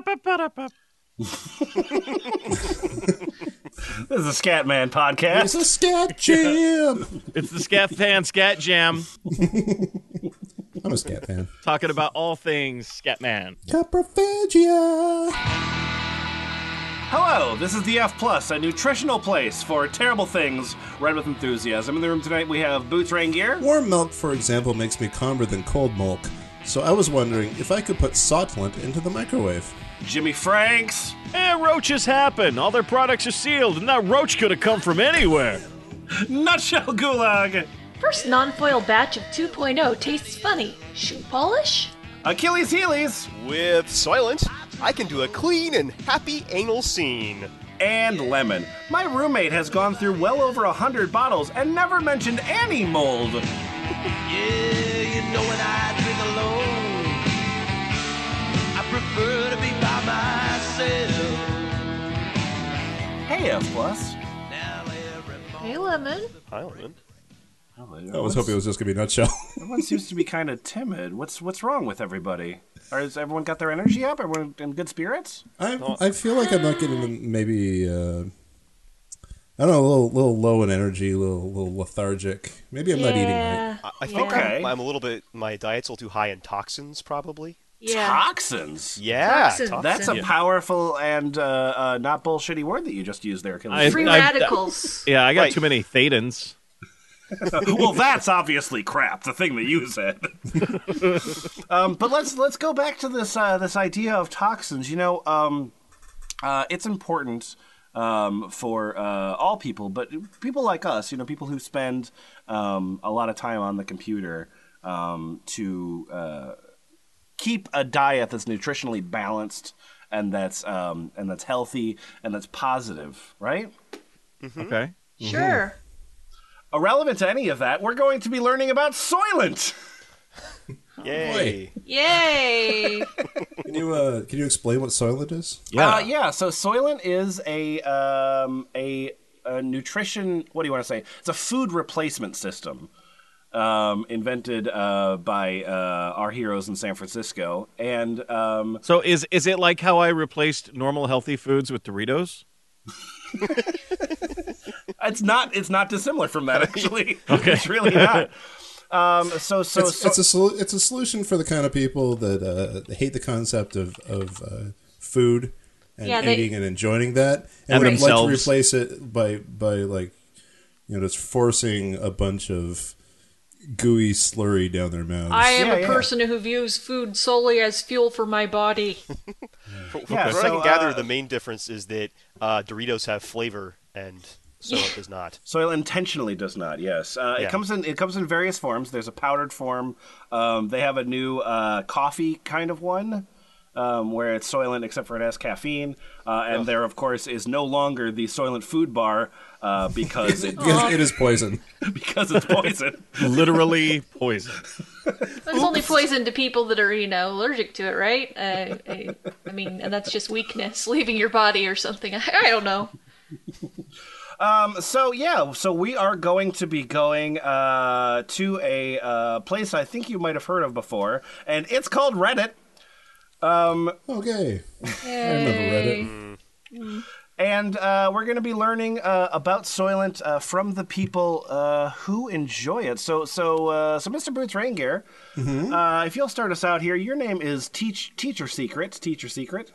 Ba-da-ba-ba-da-ba. This is a Scatman podcast. It's a scat jam. It's the Scat Fan Scat Jam, I'm a scat fan. talking about all things Scatman. Coprophagia. Hello, this is the F Plus, a nutritional place for terrible things read with enthusiasm. In the room tonight, we have Boots Raingear. Warm milk, for example, makes me calmer than cold milk. So I was wondering if I could put Soylent into the microwave. Jimmy Franks. And roaches happen. All their products are sealed, and that roach could have come from anywhere. Nutshell Gulag. First non-foil batch of 2.0 tastes funny. Shoe polish? Achilles' Heelies. With Soylent, I can do a clean and happy anal scene. And Lemon. My roommate has gone through well over a hundred bottles and never mentioned any mold. Yeah, you know when I prefer to be by myself. Hey, F Plus. Hey, Lemon. Hi, Lemon. I was hoping it was just going to be a nutshell. Everyone seems to be kind of timid. What's what's wrong with everybody? Or has everyone got their energy up? Everyone in good spirits? I, I feel like I'm not getting maybe, uh, I don't know, a little, little low in energy, a little, little lethargic. Maybe I'm not eating right. I, I think Okay. I'm, I'm a little bit. My diet's a little too high in toxins, probably. Yeah. Toxins. Yeah, Toxins. tox- That's a powerful and uh, uh, not bullshitty word that you just used there, Achilles. I- Free I- radicals. Yeah, I got Right. too many thetans. well, that's obviously crap. The thing that you said. um, but let's let's go back to this uh, this idea of toxins. You know, um, uh, it's important um, for uh, all people, but people like us. You know, people who spend um, a lot of time on the computer um, to uh, keep a diet that's nutritionally balanced and that's um, and that's healthy and that's positive, right? Okay. Sure. Irrelevant to any of that, we're going to be learning about Soylent. Yay! Yay. Can you, uh, can you explain what Soylent is? Yeah. Uh, yeah. So Soylent is a um, a, a nutrition. What do you want to say? It's a food replacement system um, invented uh, by uh, our heroes in San Francisco, and um, So is is it like how I replaced normal healthy foods with Doritos? it's not it's not dissimilar from that actually. okay. It's really not. Um, so so It's, so it's a solu- it's a solution for the kind of people that uh, hate the concept of of uh, food and Yeah, they- eating and enjoying that, and And would like to themselves. replace it by by like you know just forcing a bunch of gooey slurry down their mouths. I am Yeah, a yeah. person who views food solely as fuel for my body. From, from Yeah, what I so, can gather, uh, the main difference is that uh, Doritos have flavor and Soylent does not. Soil intentionally does not. Yes, uh, it comes in. It comes in various forms. There's a powdered form. Um, they have a new uh, coffee kind of one, um, where it's Soylent except for it has caffeine. Uh, and there, of course, is no longer the Soylent food bar uh, because it Because it is poison. because it's poison. Literally poison. It's only poison to people that are, you know, allergic to it, right? Uh, I, I mean, and that's just weakness leaving your body or something. I, I don't know. so yeah, so we are going to be going uh, to a uh, place I think you might have heard of before, and it's called Reddit. Okay, I remember Reddit. And uh, we're going to be learning uh, about Soylent uh, from the people uh, who enjoy it. So, so, uh, so, Mr. Boots Raingear, uh, if you'll start us out here, your name is Teach Teacher Secret. Teacher Secret.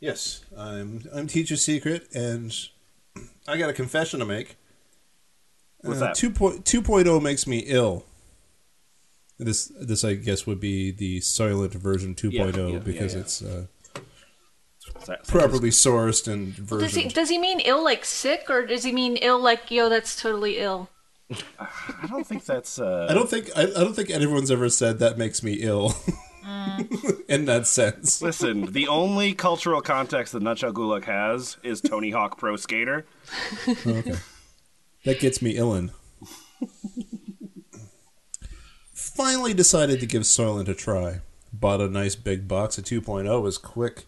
Yes, I'm I'm Teacher Secret, and I got a confession to make. What's Uh, that? 2.0 2.0 makes me ill. This this I guess would be the Soylent version 2.0 Yeah, yeah, because yeah, yeah. it's uh, So- so- properly sourced and Does he, does he mean ill like sick, or does he mean ill like, yo, that's totally ill? I don't think that's. Uh, I don't think I, I don't think anyone's ever said that makes me ill. In that sense, Listen, the only cultural context that Nutshell Gulag has is Tony Hawk Pro Skater. Okay. That gets me illin. Finally decided to give Soylent a try. Bought a nice big box of 2.0 as quick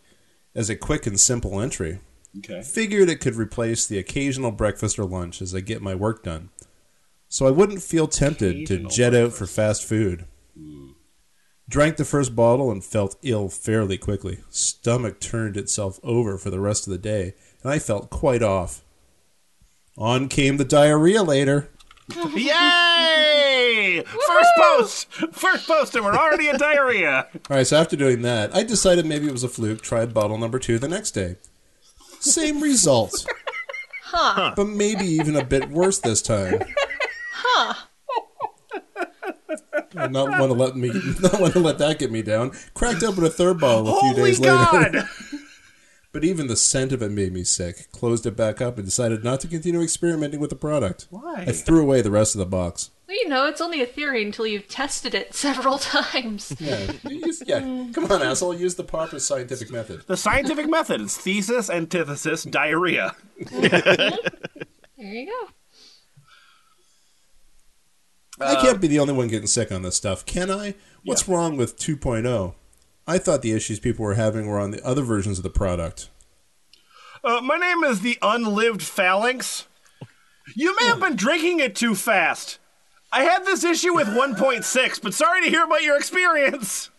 as a quick and simple entry. Okay. Figured it could replace the occasional breakfast or lunch as I get my work done. So I wouldn't feel tempted to Occasional jet out for fast food. Hmm. Drank the first bottle and felt ill fairly quickly. Stomach turned itself over for the rest of the day, and I felt quite off. On came the diarrhea later. Yay! First post! First post, and we're already in diarrhea. All right, so after doing that, I decided maybe it was a fluke. Tried bottle number two the next day. Same result. Huh. But maybe even a bit worse this time. Huh. I not want to let me, not want to let that get me down. Cracked open a third bottle a few Holy days God! later. But even the scent of it made me sick. Closed it back up and decided not to continue experimenting with the product. Why? I threw away the rest of the box. Well, you know, it's only a theory until you've tested it several times. Yeah, use- yeah. Come on, asshole. Use the proper scientific method. The scientific method is thesis, antithesis, diarrhea. There you go. I can't be the only one getting sick on this stuff, can I? What's wrong with 2.0? I thought the issues people were having were on the other versions of the product. Uh, my name is the Unlived Phalanx. You may have been drinking it too fast. I had this issue with 1.6, but sorry to hear about your experience.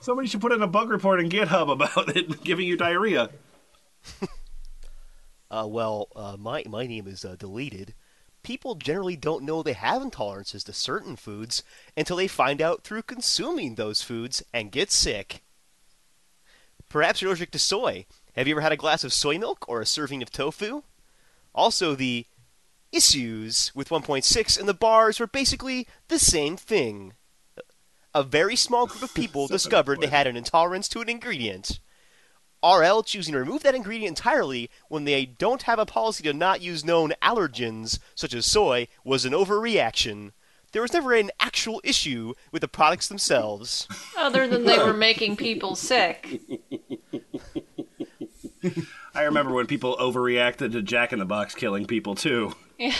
Somebody should put in a bug report in GitHub about it giving you diarrhea. Uh, well, uh, my my name is uh, deleted. People generally don't know they have intolerances to certain foods until they find out through consuming those foods and get sick. Perhaps you're allergic to soy. Have you ever had a glass of soy milk or a serving of tofu? Also, the issues with 1.6 and the bars were basically the same thing. A very small group of people discovered they had an intolerance to an ingredient. RL choosing to remove that ingredient entirely when they don't have a policy to not use known allergens, such as soy, was an overreaction. There was never an actual issue with the products themselves. Other than they were making people sick. I remember when people overreacted to Jack in the Box killing people too. Yeah.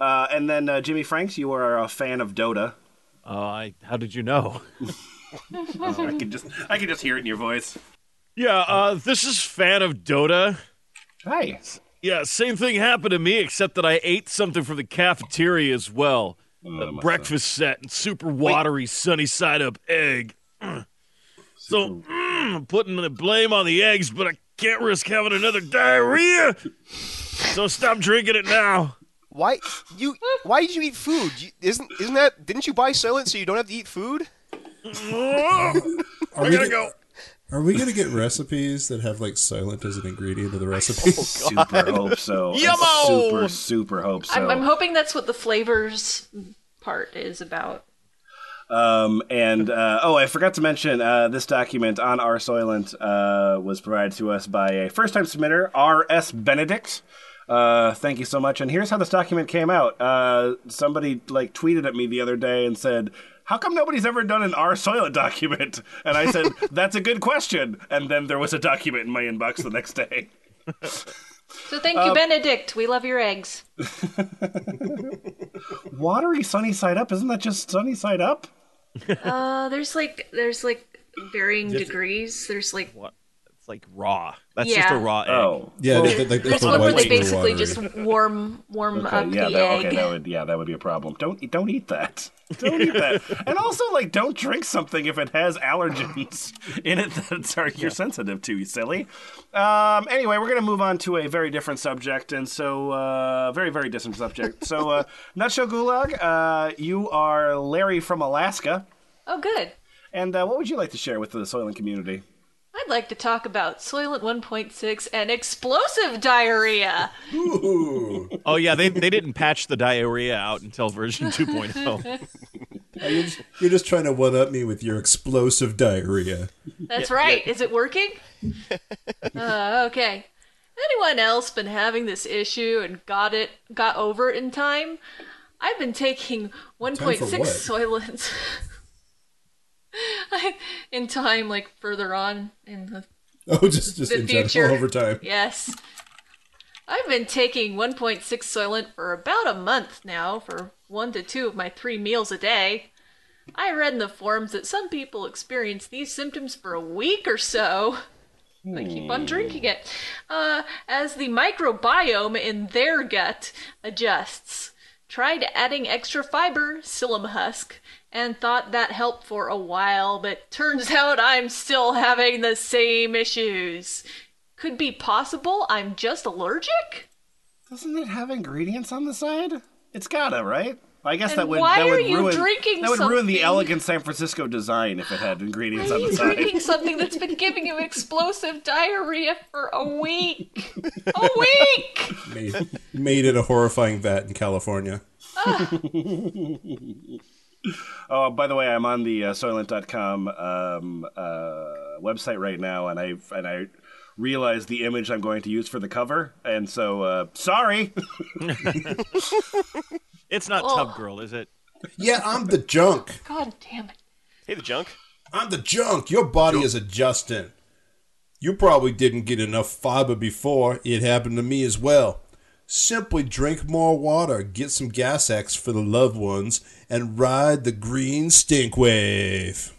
Uh, and then uh, Jimmy Franks, you are a fan of Dota. Uh, I, how did you know? I can just I can just hear it in your voice. Yeah, uh, this is fan of Dota. Hi. Yeah, same thing happened to me, except that I ate something from the cafeteria as well. a breakfast set and super watery sunny side up egg. So mm, I'm putting the blame on the eggs, but I can't risk having another diarrhea. So stop drinking it now. Why you? Why did you eat food? You, isn't isn't that? Didn't you buy Soylent so you don't have to eat food? Oh, Are I we, gotta go. Are we gonna get recipes that have like Soylent as an ingredient of the recipe? Super hope so. I Yummo! Super super hope so. I'm, I'm hoping that's what the flavors part is about. Um, and uh, oh, I forgot to mention uh, this document on our Soylent uh, was provided to us by a first-time submitter, R. S. Benedict. Uh, thank you so much. And here's how this document came out. Uh, somebody like tweeted at me the other day and said, "How come nobody's ever done an R Soylent document?" And I said, "That's a good question." And then there was a document in my inbox the next day. So thank you, Benedict. We love your eggs. Watery sunny side up. Isn't that just sunny side up? Uh, there's like there's like varying degrees. There's like What? It's like raw. That's just a raw egg. Oh, yeah, Well, they- they- like, there's one where they basically watery. just warm warm Okay, up yeah, the that, egg. okay, that would yeah, that would be a problem. Don't eat- don't eat that. Don't eat that. And also, like, don't drink something if it has allergens in it that are, you're sensitive to. You silly. Um, anyway, we're gonna move on to a very different subject, and so uh, very very different subject. So, uh, Nutshell Gulag, uh, you are Larry from Alaska, Oh, good. and uh, what would you like to share with the Soylent community? I'd like to talk about Soylent 1.6 and explosive diarrhea. Ooh. Oh yeah, they they didn't patch the diarrhea out until version 2.0. You're just, you're just trying to one up me with your explosive diarrhea. That's right. Is it working? uh, okay. Anyone else been having this issue and got it got over it in time? I've been taking 1.6 what? I- in time, like further on in the Oh, just just The in future. general over time. Yes. I've been taking 1.6 Soylent for about a month now for one to two of my three meals a day. I read in the forums that some people experience these symptoms for a week or so. I keep on drinking it. Uh, as the microbiome in their gut adjusts. Tried adding extra fiber, psyllium husk, and thought that helped for a while, but turns out I'm still having the same issues. Could be possible I'm just allergic? Doesn't it have ingredients on the side? It's gotta, right? I guess And that would why that are would you ruin drinking that would ruin the elegant San Francisco design if it had ingredients Why on the you side. drinking something that's been giving you explosive diarrhea for a week? A week! Made, made it a horrifying vat in California. Ah. Oh, by the way, I'm on the uh, Soylent.com um, uh, website right now, and I and I realized the image I'm going to use for the cover, and so uh, sorry. It's not Oh. Tub Girl, is it? Yeah, I'm the junk. God damn it. Hey, the junk. I'm the junk. Your body is adjusting. You probably didn't get enough fiber before. It happened to me as well. Simply drink more water, get some gas X for the loved ones, and ride the green stink wave.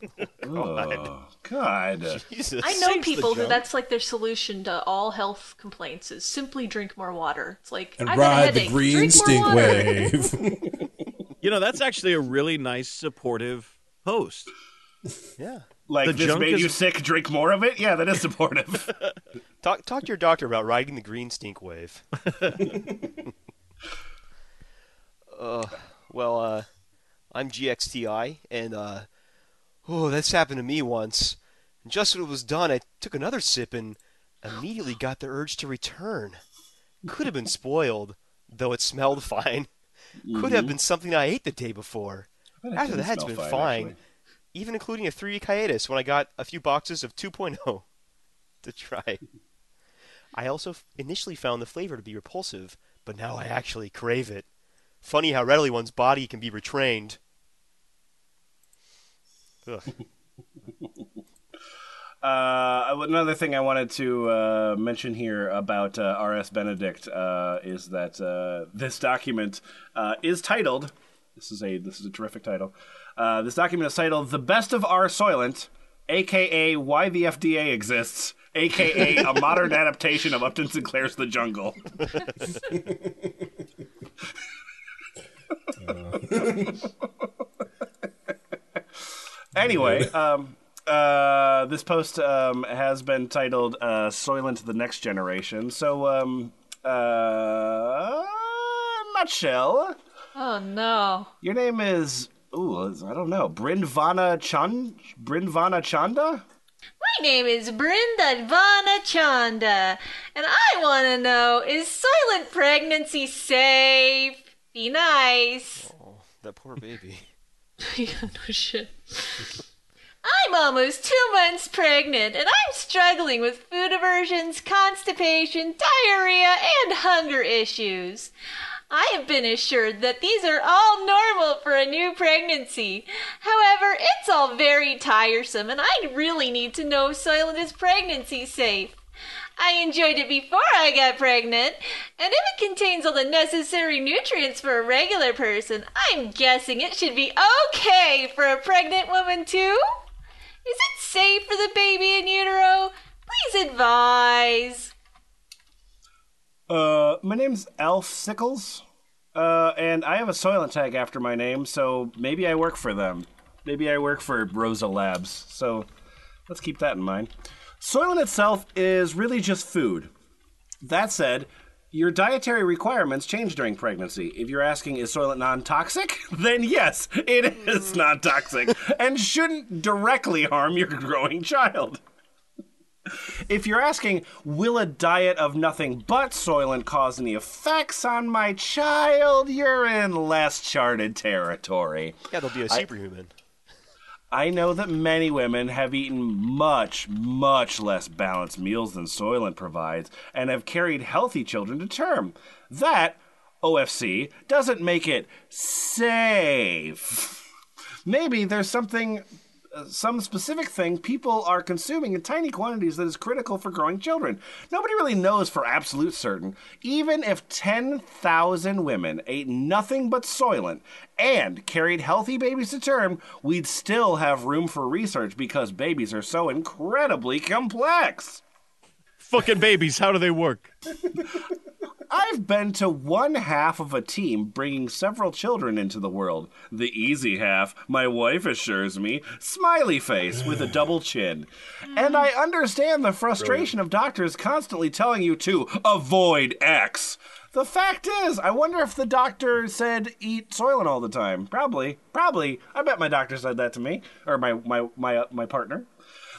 Oh, God. Jesus. I know Saves the people who junk. that's like their solution to all health complaints is simply drink more water. It's like And I've got a ride the headache. green drink stink water. wave. You know, that's actually a really nice, supportive post. Yeah. Like The this junk made is- you sick. Drink more of it. Yeah, that is supportive. Talk talk to your doctor about riding the green stink wave. uh, well, uh, I'm GXTI, and uh, oh, that's happened to me once. And just when it was done, I took another sip and immediately got the urge to return. Could have been spoiled, though it smelled fine. Could have been something I ate the day before. After that, it's smell been fine, fine, actually. Even including a three-week hiatus when I got a few boxes of 2.0 to try. I also initially found the flavor to be repulsive, but now I actually crave it. Funny how readily one's body can be retrained. Ugh. Uh, another thing I wanted to uh, mention here about uh, R.S. Benedict uh, is that uh, this document uh, is titled. This is a this is a terrific title. Uh, this document is titled "The Best of R. Soylent," aka "Why the FDA Exists," aka a modern adaptation of Upton Sinclair's The Jungle. anyway, um, uh, this post um, has been titled uh, "Soylent: The Next Generation." So, um, uh, nutshell, Oh no. your name is ooh, I don't know, Brindvana Chand, Brindvana Chanda. My name is Brinda Vana Chanda, and I want to know is Soylent pregnancy safe? Be nice. Oh, that poor baby. yeah, no shit. I'm almost two months pregnant, and I'm struggling with food aversions, constipation, diarrhea, and hunger issues. I have been assured that these are all normal for a new pregnancy. However, it's all very tiresome, and I really need to know if Soylent is pregnancy safe. I enjoyed it before I got pregnant, and if it contains all the necessary nutrients for a regular person, I'm guessing it should be okay for a pregnant woman too? Is it safe for the baby in utero? Please advise. My name's Alf Sickles, uh, and I have a Soylent tag after my name, so maybe I work for them. Maybe I work for Rosa Labs. So let's keep that in mind. Soylent itself is really just food. That said, your dietary requirements change during pregnancy. If you're asking, is Soylent non toxic? Then yes, it is non toxic and shouldn't directly harm your growing child. If you're asking, will a diet of nothing but Soylent cause any effects on my child, you're in less charted territory. Yeah, they'll be a superhuman. I know that many women have eaten much, much less balanced meals than Soylent provides and have carried healthy children to term. That, OFC, doesn't make it safe. Maybe there's something, Uh, some specific thing people are consuming in tiny quantities that is critical for growing children. Nobody really knows for absolute certain. Even if 10,000 women ate nothing but Soylent and carried healthy babies to term, we'd still have room for research because babies are so incredibly complex. Fucking babies, how do they work? I've been to one half of a team bringing several children into the world. The easy half, my wife assures me, smiley face with a double chin. And I understand the frustration of doctors constantly telling you to avoid X. The fact is, I wonder if the doctor said eat Soylent all the time. Probably. Probably. I bet my doctor said that to me. Or my, my, my, uh, my partner.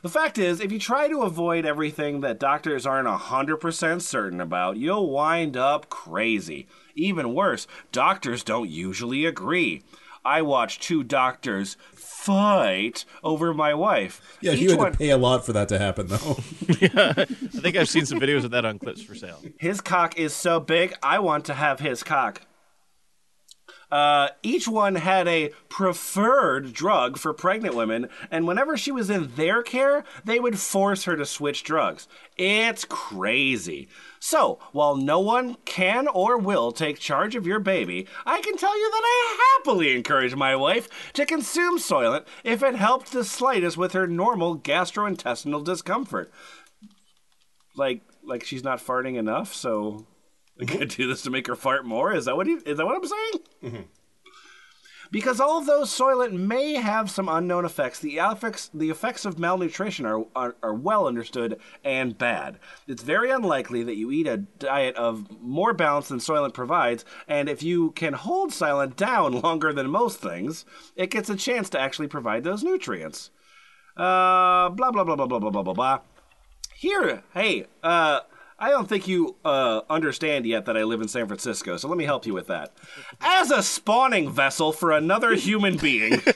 The fact is, if you try to avoid everything that doctors aren't 100% certain about, you'll wind up crazy. Even worse, doctors don't usually agree. I watched two doctors fight over my wife. Yeah, Each you had one- to pay a lot for that to happen, though. I think I've seen some videos of that on clips for sale. His cock is so big, I want to have his cock. Uh, each one had a preferred drug for pregnant women, and whenever she was in their care, they would force her to switch drugs. It's crazy. So, while no one can or will take charge of your baby, I can tell you that I happily encourage my wife to consume Soylent if it helped the slightest with her normal gastrointestinal discomfort. Like, like she's not farting enough, so I gotta do this to make her fart more. Is that what he, is that what I'm saying? Because although Soylent may have some unknown effects, the effects the effects of malnutrition are, are are well understood and bad. It's very unlikely that you eat a diet of more balance than Soylent provides, and if you can hold Soylent down longer than most things, it gets a chance to actually provide those nutrients. Uh, blah blah blah blah blah blah blah blah blah. Here, hey, uh, I don't think you uh, understand yet that I live in San Francisco, so let me help you with that. As a spawning vessel for another human being,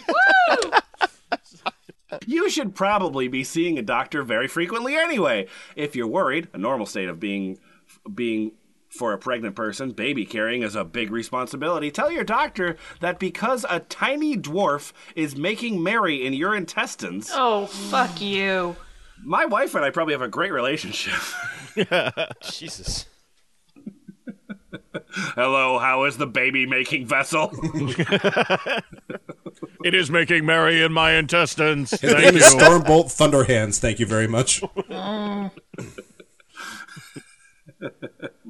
you should probably be seeing a doctor very frequently anyway. If you're worried, a normal state of being being for a pregnant person, baby carrying is a big responsibility. Tell your doctor that because a tiny dwarf is making merry in your intestines, Oh, fuck you. My wife and I probably have a great relationship. Jesus. Hello, how is the baby making vessel? It is making merry in my intestines. His Thank name is. Stormbolt Thunderhands. Thank you very much.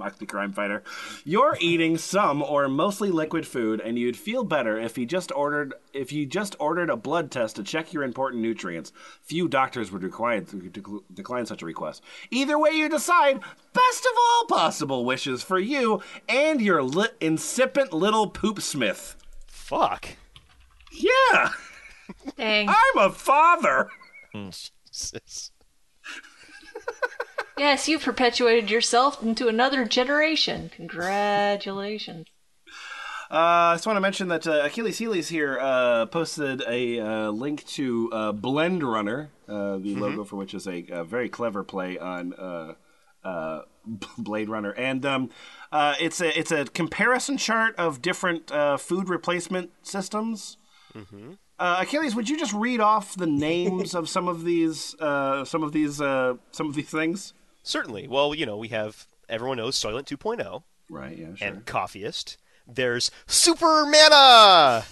Moxie crime fighter. You're eating some or mostly liquid food, and you'd feel better if you just ordered if you just ordered a blood test to check your important nutrients. Few doctors would require dec- decline such a request. Either way you decide, best of all possible wishes for you and your li- incipient little poop smith. Fuck. Yeah, Dang. I'm a father. Jesus. Yes, you've perpetuated yourself into another generation. Congratulations. Uh, I just want to mention that uh, Achilles Heelies here uh, posted a uh, link to uh, Blend Runner, uh, the logo for which is a, a very clever play on uh, uh, Blade Runner, and um, uh, it's a it's a comparison chart of different uh, food replacement systems. Uh, Achilles, would you just read off the names of some of these uh, some of these uh, some of these things? Certainly. Well, you know, we have everyone knows Soylent 2.0 Right. Yeah. Sure. and Coffiest. There's Super Mana.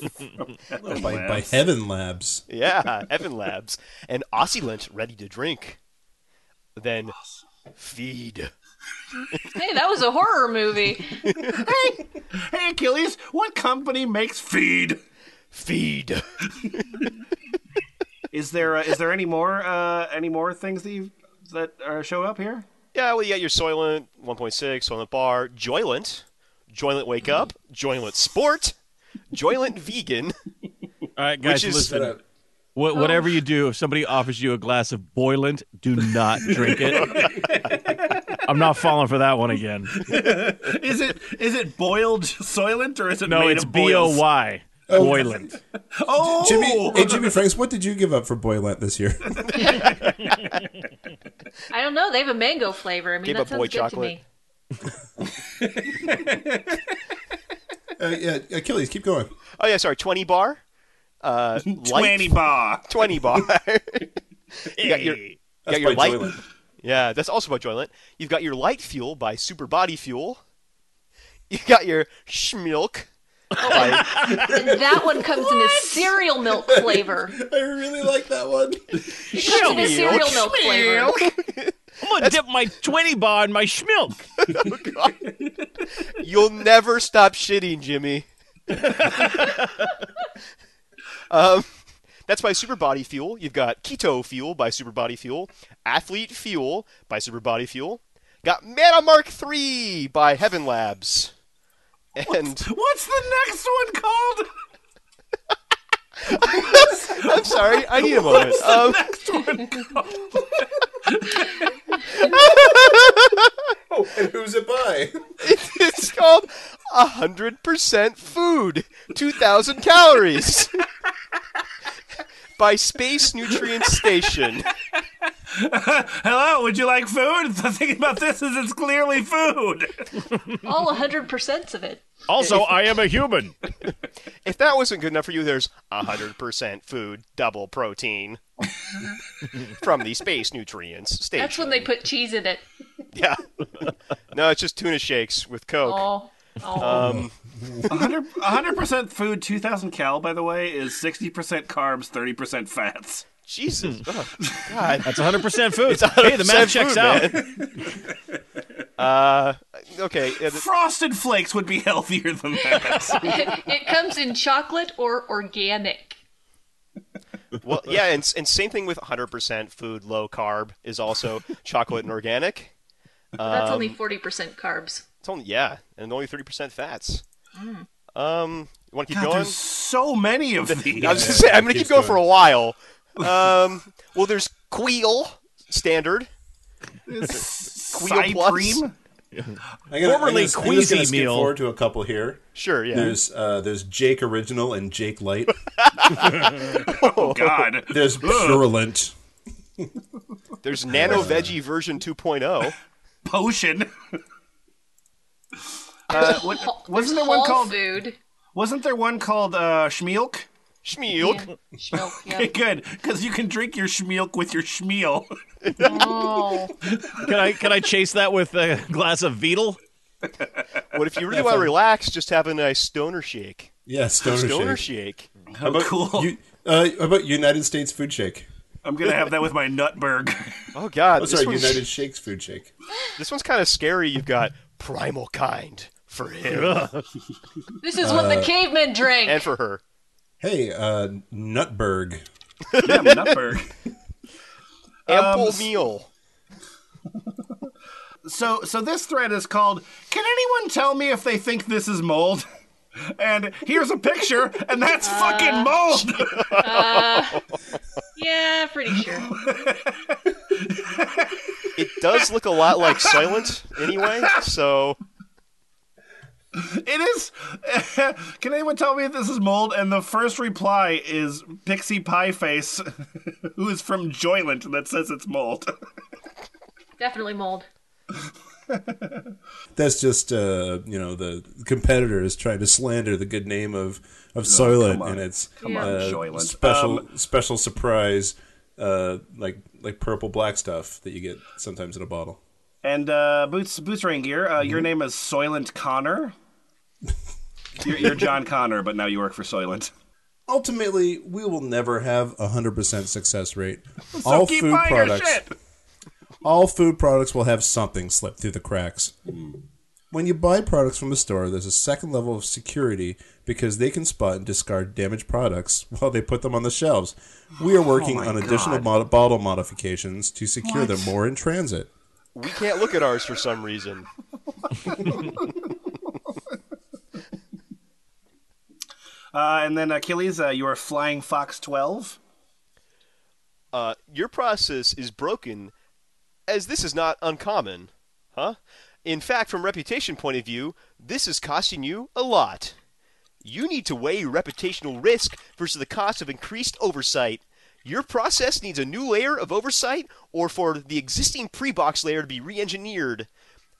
by, by Heaven Labs. Yeah, Evan Labs and Oscillant ready to drink. Then feed. Hey, that was a horror movie. hey, hey, Achilles, what company makes feed? Feed. Is there uh, is there any more uh, any more things that you that uh, show up here? Yeah, well, you got your Soylent 1.6, Soylent Bar, Joylent, Joylent Wake Up, Joylent Sport, Joylent Vegan. All right, guys, Which is- listen. Wha- whatever you do, if somebody offers you a glass of Boylant, do not drink it. I'm not falling for that one again. Is it is it boiled soylent or is it No, made it's of B boils? O Y. Boylant. Oh, Jimmy, hey Jimmy Franks, what did you give up for Boylent this year? I don't know. They have a mango flavor. I mean, Gave that up sounds boy good chocolate. to me. Uh, yeah, Achilles, keep going. Oh yeah, sorry, 20 bar. Uh, twenty bar. 20 bar. you got your, you got your light. Joylent. Yeah, that's also by Joylent. You've got your light fuel by Super Body Fuel. You got your Schmilk by And that one comes in a cereal milk flavor. I really like that one. Comes in a cereal milk flavor. want to dip my 20 bar in my schmilk. You'll never stop shitting, Jimmy. um, that's by Super Body Fuel. You've got Keto Fuel by Super Body Fuel, Athlete Fuel by Super Body Fuel. Got Mana Mark III by Heaven Labs. And What's the next one called? I'm sorry, I need a moment. Um, next one called? And who's it by? it's called 100% Food, 2,000 calories. by Space Nutrient Station. Hello, would you like food? The thing about this is it's clearly food. All 100% of it. Also, I am a human. If that wasn't good enough for you, there's 100% food, double protein from the Space Nutrients Station. That's when they put cheese in it. Yeah. no, it's just tuna shakes with Coke. Oh. Oh. Um, 100 percent food, 2,000 cal. By the way, is 60 percent carbs, 30 percent fats. Jesus. Oh, God. That's 100% food. It's hey, the 100% math checks food, out. man. uh, okay. Frosted Flakes would be healthier than that. it comes in chocolate or organic. well, yeah, and, and same thing with 100% food, low carb is also chocolate and organic. That's only Um, 40% carbs. It's only yeah, and only 30% fats. Um, you want to keep God, going? there's so many of these. I was gonna say I'm gonna keep going, going. for a while. Um, well, there's Queal standard. Side Plus. cream. I'm gonna, Formerly I'm just, I'm just gonna Queasy skip meal. forward to a couple here. Sure, yeah. There's uh, there's Jake Original and Jake Light. Oh God. There's Purulent. There's Nano Veggie version oh. 2.0. Potion. Uh, what, wasn't there one Whole called? food. Wasn't there one called uh, Schmielk? Schmielk. Schmilk, yeah. Okay, good, because you can drink your Schmielk with your Schmiel. Oh. Can I can I chase that with a glass of Beetle? What if you really want to relax? Just have a nice stoner shake. Yeah, Stoner, Stoner Shake. shake. How about, cool. you, uh, how about United States Food Shake? I'm gonna have that with my Nutberg. Oh God, Oh, this, sorry, United Shakes Food Shake. this one's kind of scary. You've got primal kind for him This is what the cavemen drank. and for her. Hey, uh, Nutberg. yeah, Nutberg. Ample Um, meal. So, so this thread is called. Can anyone tell me if they think this is mold? And here's a picture, and that's fucking mold. yeah, pretty sure. It does look a lot like Soylent anyway. So It is. Can anyone tell me if this is mold? And the first reply is Pixie Pie Face, who is from Joylent, that says it's mold. Definitely mold. That's just uh, you know the competitor is trying to slander the good name of of Soylent, on. and it's Come uh, on, special Um, special surprise, uh, like like purple black stuff that you get sometimes in a bottle. And uh, Boots Boots Raingear, uh, your name is Soylent Connor. You're, you're John Connor, but now you work for Soylent. Ultimately, we will never have a hundred percent success rate. So all keep food buying products, your shit. all food products will have something slip through the cracks. Hmm. When you buy products from a store, there's a second level of security because they can spot and discard damaged products while they put them on the shelves. We are working oh my on additional God. mod- bottle modifications to secure them more in transit. we can't look at ours for some reason. Uh, and then Achilles, uh, you are Flying Fox 12. Uh, your process is broken, as this is not uncommon, huh? In fact, from reputation point of view, this is costing you a lot. You need to weigh reputational risk versus the cost of increased oversight. Your process needs a new layer of oversight, or for the existing pre-box layer to be re-engineered.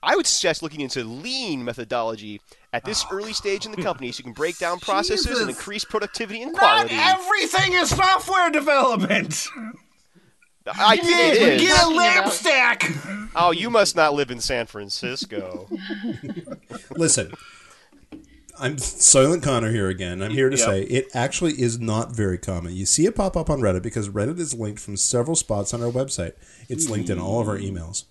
I would suggest looking into lean methodology at this ah. early stage in the company, so you can break down processes and increase productivity and quality. Not quality. everything is software development. I it is. Get a Talking LAMP stack. Oh, you must not live in San Francisco. Listen, I'm Soylent Connor here again. I'm here to Yep. say it actually is not very common. You see it pop up on Reddit because Reddit is linked from several spots on our website. It's linked in all of our mm. emails.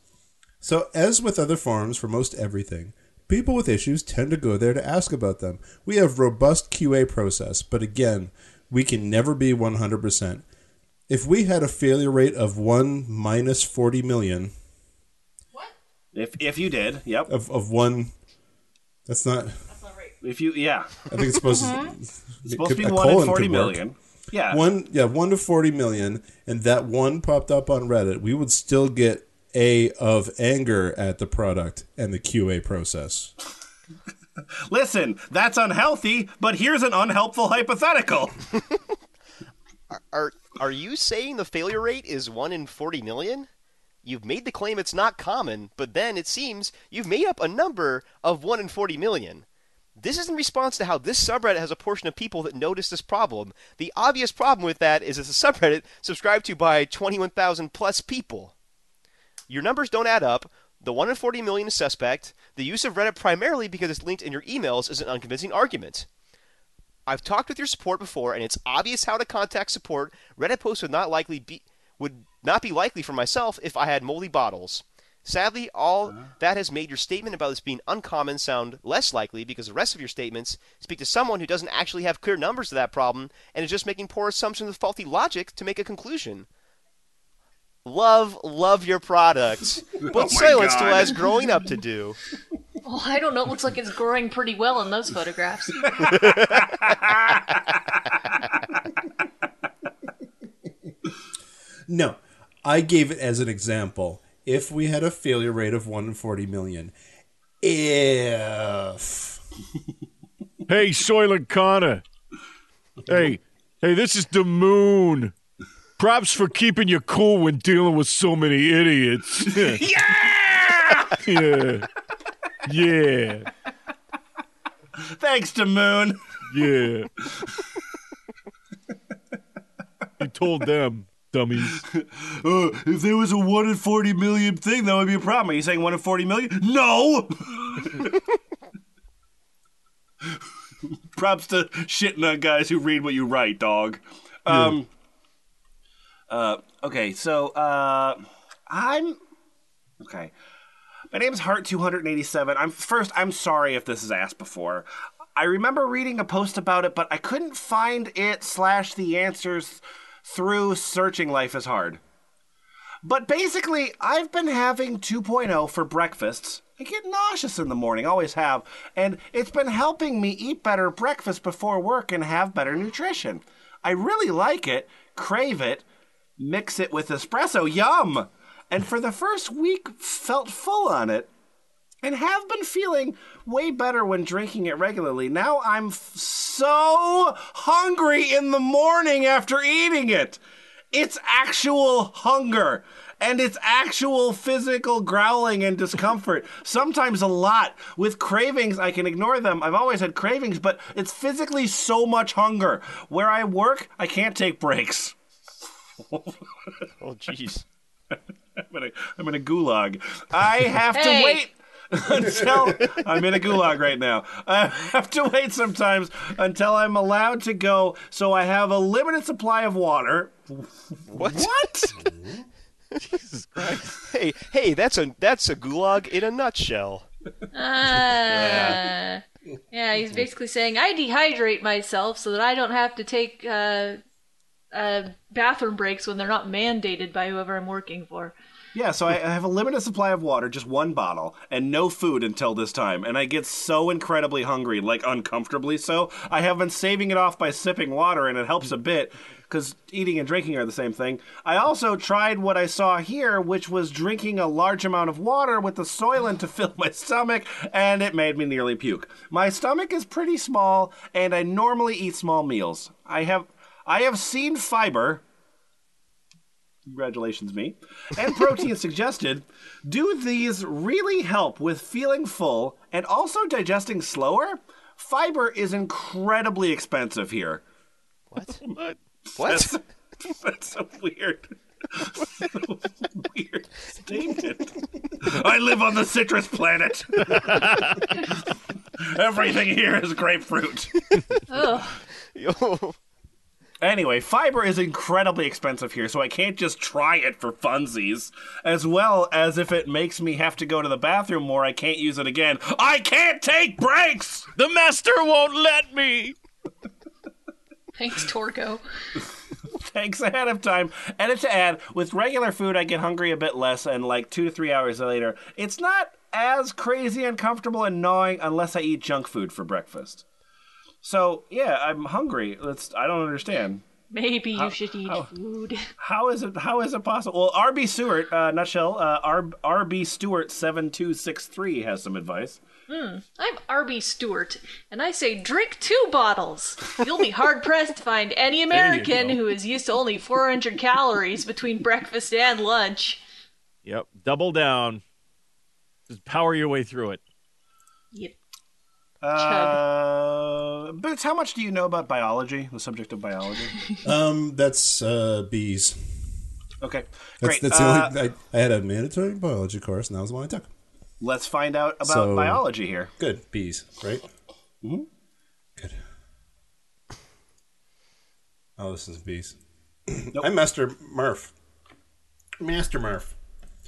So, as with other forums for most everything, people with issues tend to go there to ask about them. We have robust QA process, but again, we can never be 100%. If we had a failure rate of 1 minus 40 million, What? If if you did, yep. of, of 1, that's not, That's not right. If you, yeah, I think it's supposed to, mm-hmm. it's supposed to be a one in colon forty could work. Yeah, One, yeah, 1 to 40 million, and that one popped up on Reddit, we would still get A of anger at the product and the QA process. Listen, that's unhealthy, but here's an unhelpful hypothetical. Are are you saying the failure rate is 1 in 40 million? You've made the claim it's not common, but then it seems you've made up a number of 1 in 40 million. This is in response to how this subreddit has a portion of people that notice this problem. The obvious problem with that is it's a subreddit subscribed to by 21,000 plus people. Your numbers don't add up. The 1 in 40 million is suspect. The use of Reddit primarily because it's linked in your emails is an unconvincing argument. I've talked with your support before, and it's obvious how to contact support. Reddit posts would not likely be would not be likely for myself if I had moldy bottles. Sadly, all that has made your statement about this being uncommon sound less likely because the rest of your statements speak to someone who doesn't actually have clear numbers to that problem and is just making poor assumptions with faulty logic to make a conclusion. Love, love your product, but Soylent's still has growing up to do. Well, I don't know. It looks like it's growing pretty well in those photographs. No, I gave it as an example. If we had a failure rate of 1 in 40 million, if. Hey, Soylent Connor. Hey, hey, this is the moon. Props for keeping you cool when dealing with so many idiots. yeah! yeah. Yeah. Thanks to Moon. Yeah. he told them, dummies. Uh, if there was a one in forty million thing, that would be a problem. Are you saying one in forty million? No. Props to shitting on guys who read what you write, dog. Um. Uh. Okay. So. Uh. I'm. Okay. My Heart two hundred eighty seven. I'm first. I'm sorry if this is asked before. I remember reading a post about it, but I couldn't find it slash the answers through searching Life is Hard. But basically, I've been having 2.0 for breakfasts. I get nauseous in the morning, always have, and it's been helping me eat better breakfast before work and have better nutrition. I really like it, crave it, mix it with espresso, yum! And for the first week, felt full on it and have been feeling way better when drinking it regularly. Now I'm f- so hungry in the morning after eating it. It's actual hunger. And it's actual physical growling and discomfort. Sometimes a lot. With cravings, I can ignore them. I've always had cravings, but it's physically so much hunger. Where I work, I can't take breaks. Oh, jeez. I'm in a, I'm in a gulag. I have Hey. to wait until I'm in a gulag right now. I have to wait sometimes until I'm allowed to go. So I have a limited supply of water. What? What? Jesus Christ! Hey, hey, that's a that's a gulag in a nutshell. Uh, yeah, he's basically saying I dehydrate myself so that I don't have to take uh, uh, bathroom breaks when they're not mandated by whoever I'm working for. yeah, so I I have a limited supply of water, just one bottle, and no food until this time. And I get so incredibly hungry, like uncomfortably so. I have been saving it off by sipping water, and it helps a bit because eating and drinking are the same thing. I also tried what I saw here, which was drinking a large amount of water with the Soylent to fill my stomach, and it made me nearly puke. My stomach is pretty small, and I normally eat small meals. I have I have seen fiber. Congratulations, me. And protein suggested. Do these really help with feeling full and also digesting slower? Fiber is incredibly expensive here. What? What? What? That's so weird. so weird statement. I live on the citrus planet. Everything here is grapefruit. Ugh. Yo, Anyway, fiber is incredibly expensive here, so I can't just try it for funsies. As well as if it makes me have to go to the bathroom more, I can't use it again. I can't take breaks! The master won't let me. Thanks, Torgo. Thanks ahead of time. And to add, with regular food, I get hungry a bit less, and like two to three hours later, it's not as crazy uncomfortable and gnawing unless I eat junk food for breakfast. So yeah, I'm hungry. Let's. I don't understand. Maybe you should eat how- food. How is it? How is it possible? Well, RB Stewart, uh, nutshell. Uh, R- RB Stewart seven two six three has some advice. I'm RB Stewart, and I say drink two bottles. You'll be hard pressed to find any American who is used to only 400 calories between breakfast and lunch. Yep. Double down. Just power your way through it. Yep. Uh, Boots, how much do you know about biology? The subject of biology. Um, that's uh, bees. Okay, great. that's the Uh, only. I, I had a mandatory biology course, and that was the one I took. let's find out about So- biology here. Good bees, right? Mm-hmm. Good. Oh, this is bees. I'm Master Murph. Master Murph.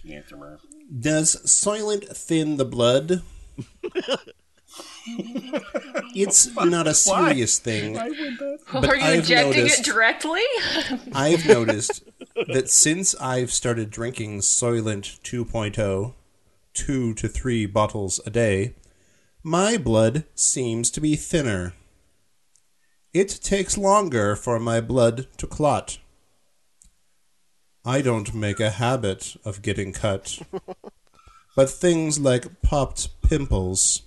Answer, Murph. Does Soylent thin the blood? it's not a serious thing. Are you I've injecting noticed- it directly? I've noticed that since I've started drinking Soylent 2.0, two to three bottles a day, my blood seems to be thinner. It takes longer for my blood to clot. I don't make a habit of getting cut, but things like popped pimples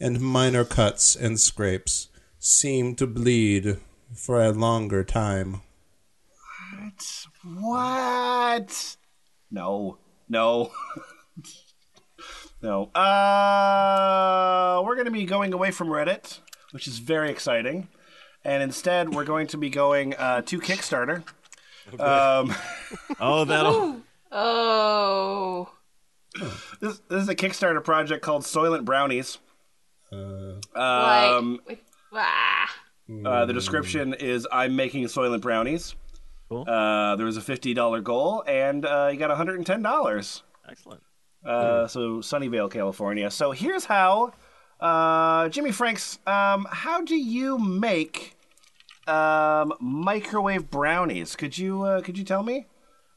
and minor cuts and scrapes seem to bleed for a longer time. What? What? No, no, no. Uh, we're going to be going away from Reddit, which is very exciting, and instead we're going to be going uh, to Kickstarter. Um, Oh, that'll. oh. this, this is a Kickstarter project called Soylent Brownies. Uh, Um, like, with, ah. Uh, the description is I'm making Soylent brownies. Cool. Uh, there was a fifty dollar goal, and uh, you got one hundred and ten dollars. Excellent. Uh, so Sunnyvale, California. So here's how, uh, Jimmy Franks. Um, how do you make um, microwave brownies? Could you uh, could you tell me?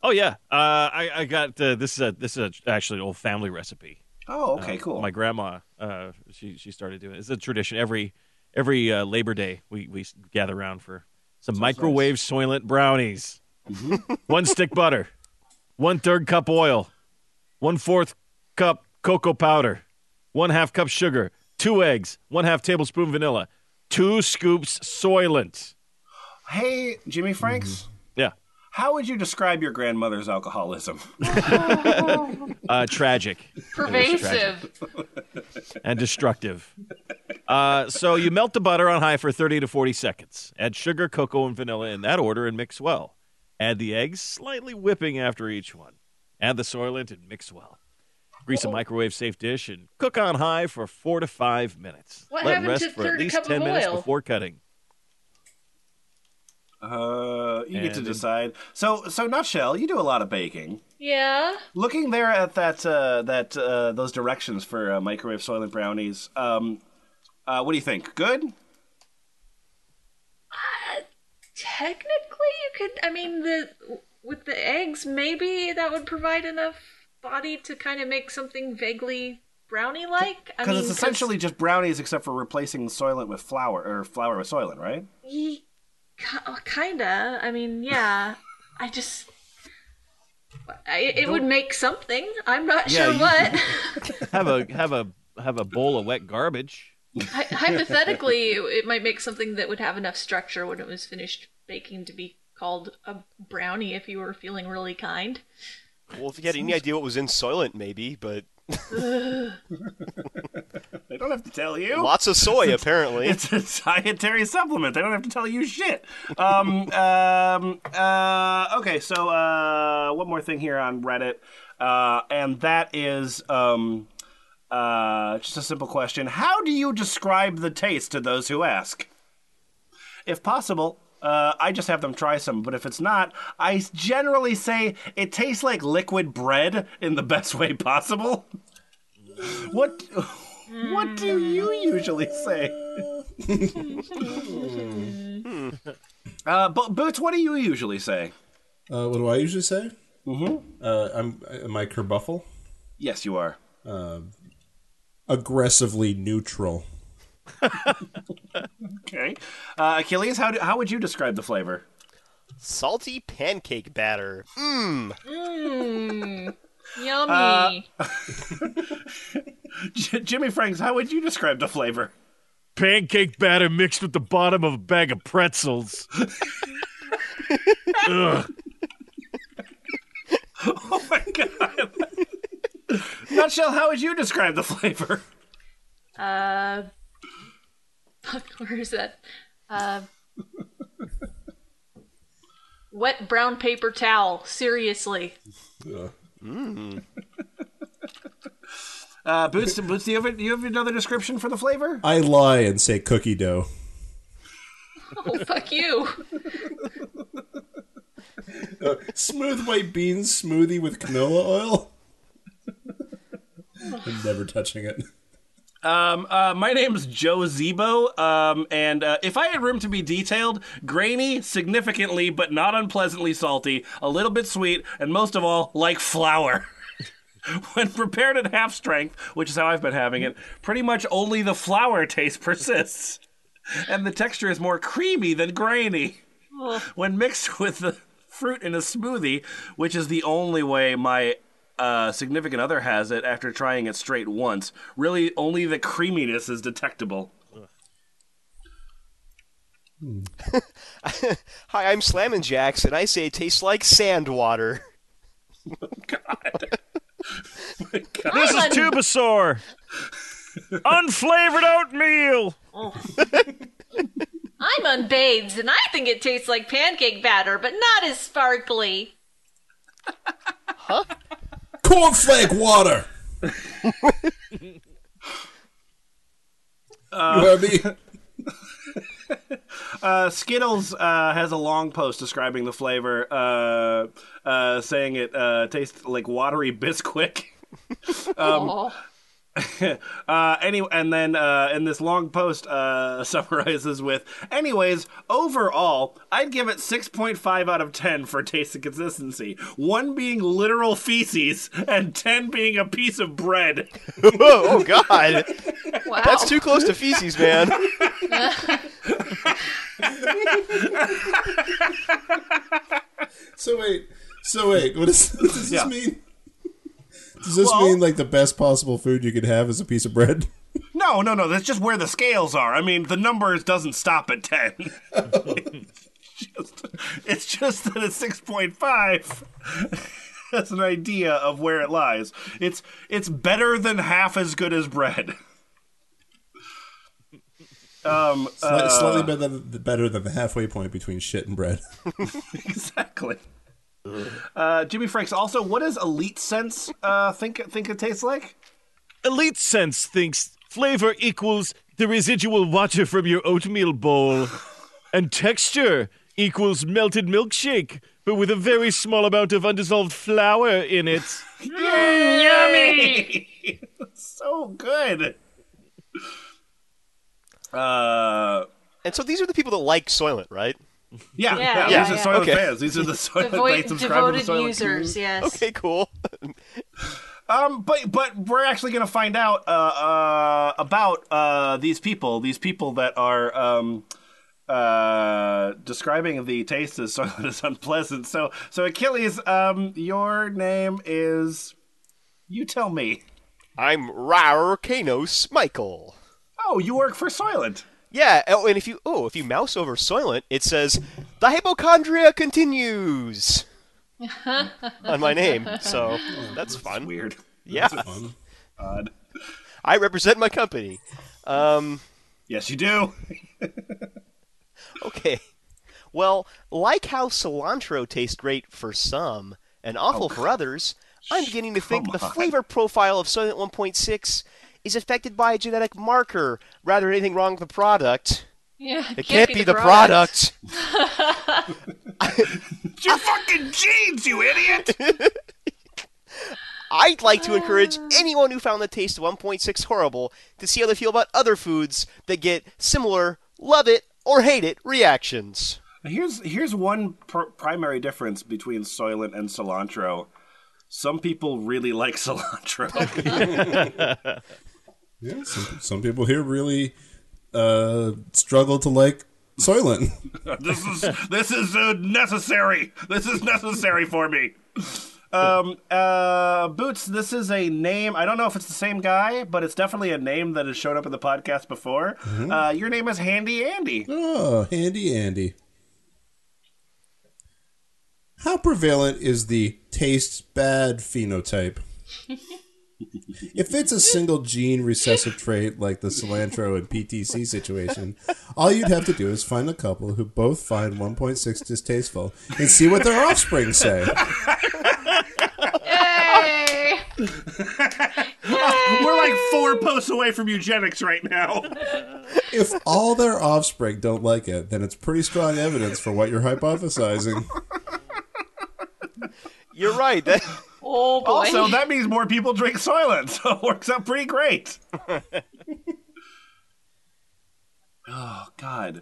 Oh yeah. Uh, I I got uh, this is a this is a, actually an old family recipe. Oh, okay, Uh, cool. My grandma, uh, she she started doing it. It's a tradition. Every every uh, Labor Day, we we gather around for some microwave Soylent brownies. Mm-hmm. one stick butter, one third cup oil, one fourth cup cocoa powder, one half cup sugar, two eggs, one half tablespoon vanilla, two scoops Soylent. hey, Jimmy Franks. Yeah. How would you describe your grandmother's alcoholism? Uh, tragic. Pervasive. and destructive. Uh, so you melt the butter on high for 30 to 40 seconds. Add sugar, cocoa, and vanilla in that order and mix well. Add the eggs, slightly whipping after each one. Add the Soylent and mix well. Grease a microwave safe dish and cook on high for four to five minutes. What Let happened rest to for at least 10 minutes before cutting. Uh, you get to decide. So, so nutshell, you do a lot of baking. Yeah. Looking there at that uh, that uh, those directions for uh, microwave Soylent brownies, um, uh, what do you think? Good? Technically, you could. I mean, the with the eggs, maybe that would provide enough body to kind of make something vaguely brownie-like. Because it's essentially just brownies, except for replacing Soylent with flour or flour with Soylent, right? Ye- ki- uh, Oh, kinda. I mean, yeah. I just. I, it would make something. I'm not Yeah, sure you- what. Have a have a have a bowl of wet garbage. Hy- Hypothetically, it, it might make something that would have enough structure when it was finished baking to be called a brownie if you were feeling really kind. Well, if you had any idea what was in Soylent, maybe, but They don't have to tell you. lots of soy apparently. It's a dietary supplement. They don't have to tell you shit. Um, um, uh, okay, so uh, one more thing here on Reddit, uh, and that is um, uh, just a simple question: How do you describe the taste to those who ask? If possible, uh, I just have them try some. But if it's not, I generally say it tastes like liquid bread in the best way possible. What what do you usually say? uh, Bo- Boots, what do you usually say? Uh, what do I usually say? Mm-hmm. Uh, I'm am I kerbuffle? Yes, you are. Aggressively neutral. Okay. Uh, Achilles, how, do, how would you describe the flavor? Salty pancake batter. Mmm. Mmm. Yummy. J- Jimmy Franks, how would you describe the flavor? Pancake batter mixed with the bottom of a bag of pretzels. Ugh. Oh my god. Nutshell, how would you describe the flavor? Uh, where is that? Uh, wet brown paper towel. Seriously. Uh, Boots, Boots, do you, have, do you have another description for the flavor? I lie and say cookie dough. Oh, fuck you. Smooth white beans smoothie with canola oil. I'm never touching it. Um, uh, my name's Joe Zebo, um, and uh, if I had room to be detailed, grainy, significantly but not unpleasantly salty, a little bit sweet, and most of all, like flour. when prepared at half strength, which is how I've been having it, pretty much only the flour taste persists. And the texture is more creamy than grainy. When mixed with the fruit in a smoothie, which is the only way my uh, significant other has it after trying it straight once, really only the creaminess is detectable. Hi, I'm Slammin' Jacks, and I say it tastes like sand water. God. God. This is I'm Tubasaur. Unflavored oatmeal. I'm unbathed, and I think it tastes like pancake batter, but not as sparkly. Cornflake water. you heard me? Uh, Skittles uh, has a long post describing the flavor, uh, uh, saying it uh, tastes like watery Bisquick. Aw. Uh, anyway, and then uh, in this long post uh, summarizes with, anyways, overall, I'd give it 6.5 out of 10 for taste and consistency. One being literal feces, and 10 being a piece of bread. oh, oh, God. Wow. That's too close to feces, man. So wait, so wait, what, is, what does this Yeah. mean? Does this Well- mean like the best possible food you could have is a piece of bread? No, no, no, that's just where the scales are. I mean, the numbers doesn't stop at 10. it's, just, it's just that at 6.5, that's an idea of where it lies. It's it's better than half as good as bread. Um, Sli- uh, slightly better than, better than the halfway point between shit and bread. exactly. Uh, Jimmy Franks. Also, what does Elite Sense uh, think think it tastes like? Elite Sense thinks flavor equals the residual water from your oatmeal bowl, and texture equals melted milkshake, but with a very small amount of undissolved flour in it. Yummy! so good. Uh, And so these are the people that like Soylent, right? Yeah, Yeah, yeah, yeah, these are yeah. Soylent Okay. fans. These are the Soylent they Devoid, subscribe to the devoted Soylent users, community. yes. Okay, cool. Um, but but we're actually going to find out uh, uh, about uh, these people. These people that are um, uh, describing the taste as Soylent as unpleasant. So so Achilles, um, your name is. You tell me. I'm Rar Kanos Michael. Oh, you work for Soylent. Yeah, oh, and if you oh, if you mouse over Soylent, it says the hypochondria continues on my name. So that's fun. Weird. Yeah, Fun. Odd. I represent my company. Um, Yes, you do. okay. Well, like how cilantro tastes great for some and awful for others, I'm beginning to think come the flavor profile of Soylent 1.6 is affected by a genetic marker rather than anything wrong with the product. Yeah, It can't, be, the product. It's your fucking jeans, you idiot! I'd like to encourage uh. anyone who found the taste of 1.6 horrible to see how they feel about other foods that get similar love it or hate it reactions. Here's here's one pr- primary difference between Soylent and cilantro. Some people really like cilantro. Yeah, some, some people here really uh, struggle to like Soylent. this is this is uh, necessary. This is necessary for me. Um, uh, Boots, this is a name. I don't know if it's the same guy, but it's definitely a name that has shown up in the podcast before. Uh, your name is Handy Andy. Oh, handy Andy. How prevalent is the taste bad phenotype? if it's a single gene recessive trait like the cilantro and PTC situation, all you'd have to do is find a couple who both find 1.6 distasteful and see what their offspring say. Yay! We're like four posts away from eugenics right now. If all their offspring don't like it, then it's pretty strong evidence for what you're hypothesizing. You're right. That, Oh boy. Also, that means more people drink Soylent, so it works out pretty great. oh God.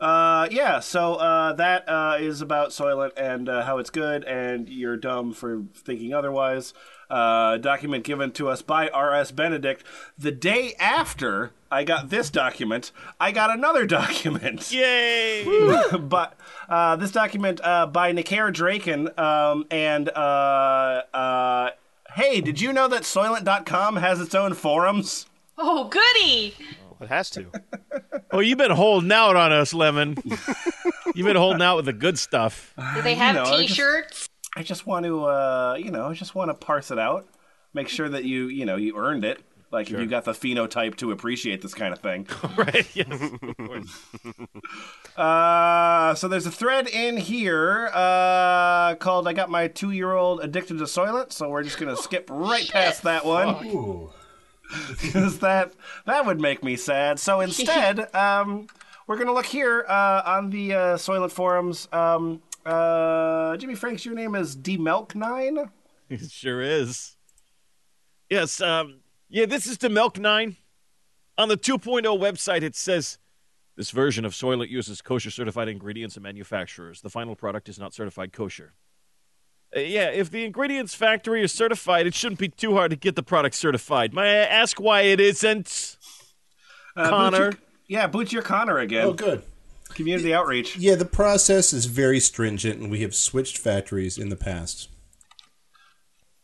Uh, yeah, so uh, that uh, is about Soylent and uh, how it's good, and you're dumb for thinking otherwise. Uh, document given to us by R.S. Benedict. The day after I got this document, I got another document. Yay! but uh, this document uh, by Nikaer Drekin um, and uh, uh, hey, did you know that Soylent.com has its own forums? oh goody! it has to. Oh, you've been holding out on us, Lemon. You've been holding out with the good stuff. Do they have know, T-shirts? I just want to, uh, you know, I just want to parse it out, make sure that you, you know, you earned it. Like if you got the phenotype to appreciate this kind of thing. right? Yes. Uh, so there's a thread in here uh, called "I got my two-year-old addicted to Soylent," so we're just gonna skip right past that one. Because that that would make me sad. So instead, um, we're gonna look here uh, on the uh, Soylent forums. Um, uh, Jimmy Franks, your name is DMelk9. It sure is. Yes, um, yeah, this is the Milk 9. On the 2.0 website, it says this version of Soylent uses kosher certified ingredients and manufacturers. The final product is not certified kosher. Uh, yeah, if the ingredients factory is certified, it shouldn't be too hard to get the product certified. May I ask why it isn't? Uh, Connor. Boots, your- yeah, Boots, you're Connor again. Oh, good. Community outreach. Yeah, the process is very stringent, and we have switched factories in the past.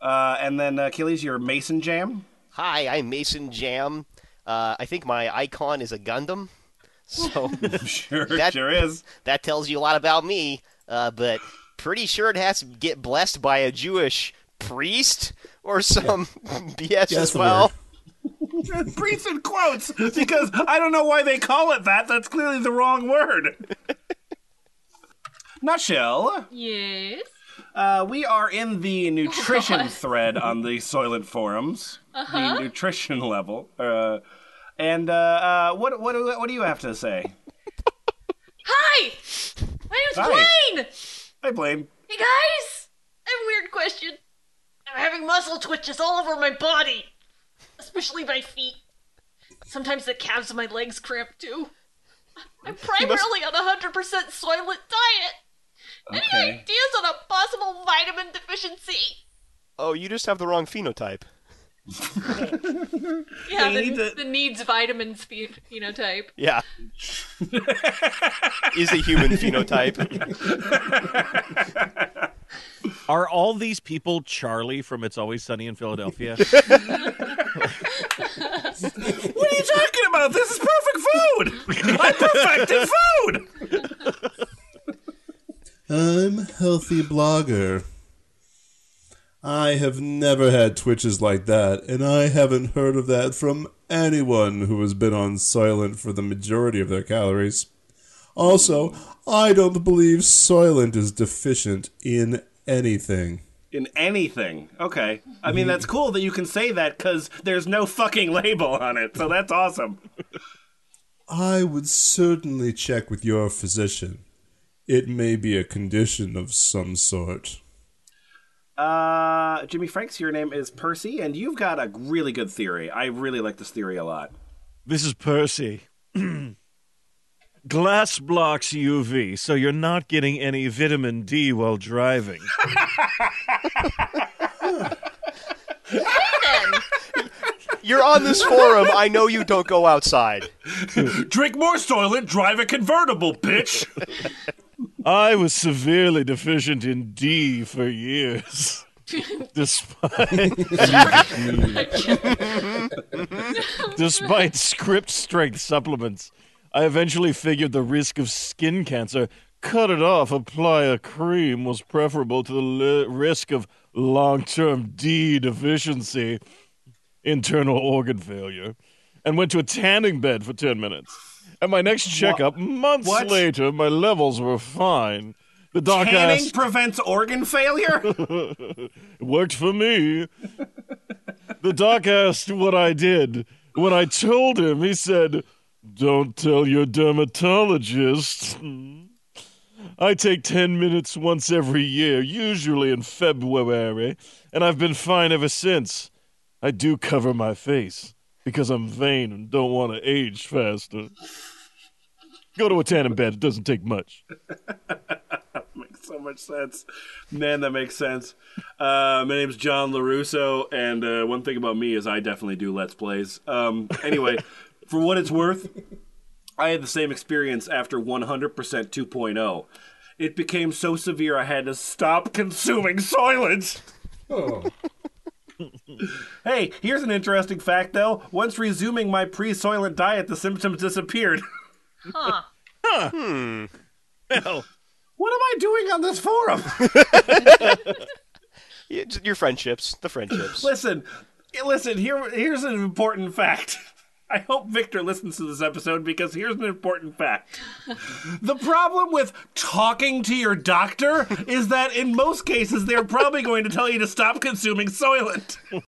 Uh, and then uh, Achilles, you're Mason Jam. Hi, I'm Mason Jam. Uh, I think my icon is a Gundam. So Sure, That- sure is. that tells you a lot about me. Uh, but pretty sure it has to get blessed by a Jewish priest or some BS That's as well. word. Priest in quotes because I don't know why they call it that. That's clearly the wrong word. Nutshell. Yes. Uh, we are in the nutrition thread on the Soylent forums, Uh-huh. the nutrition level. Uh, and uh, uh, what what do, what do you have to say? Hi! My name's Hi. Blaine! Hi, blame. Hey guys! I have a weird question. I'm having muscle twitches all over my body, especially my feet. Sometimes the calves of my legs cramp too. I'm primarily on a 100% soylent diet. Any ideas on a possible vitamin deficiency? Oh, you just have the wrong phenotype. Yeah, you the, need to- the needs vitamins phe- phenotype. Yeah. is a human phenotype. Are all these people Charlie from It's Always Sunny in Philadelphia? What are you talking about? This is perfect food. I perfected food. I'm healthy blogger. I have never had twitches like that, and I haven't heard of that from anyone who has been on Soylent for the majority of their calories. Also, I don't believe Soylent is deficient in anything. In anything. Okay. I mean, that's cool that you can say that because there's no fucking label on it. So that's awesome. I would certainly check with your physician. It may be a condition of some sort. Uh, Jimmy Franks, your name is Percy, and you've got a really good theory. I really like this theory a lot. This is Percy. Glass blocks UV, so you're not getting any vitamin D while driving. You're on this forum. I know you don't go outside. Drink more Soylent, drive a convertible, bitch. I was severely deficient in D for years. Despite despite script strength supplements, I eventually figured the risk of skin cancer, cut it off, apply a cream was preferable to the li- risk of long-term D deficiency, internal organ failure, and went to a tanning bed for 10 minutes. At my next checkup, months What? later, my levels were fine. The doc Tanning asked, prevents organ failure? it worked for me. the doc asked what I did. When I told him, he said, Don't tell your dermatologist. I take 10 minutes once every year, usually in February, and I've been fine ever since. I do cover my face because I'm vain and don't want to age faster. Go to a tanning bed, it doesn't take much. makes so much sense. Man, that makes sense. Uh, my name's John LaRusso, and uh, one thing about me is I definitely do Let's Plays. Um, anyway, for what it's worth, I had the same experience after 100% 2.0. It became so severe I had to stop consuming Soylent. Oh. Hey, here's an interesting fact, though. Once resuming my pre-Soylent diet, the symptoms disappeared. Huh? Hmm. Well, what am I doing on this forum? Your friendships, the friendships. Listen, listen. Here, here's an important fact. I hope Victor listens to this episode because here's an important fact. The problem with talking to your doctor is that in most cases they're probably going to tell you to stop consuming Soylent.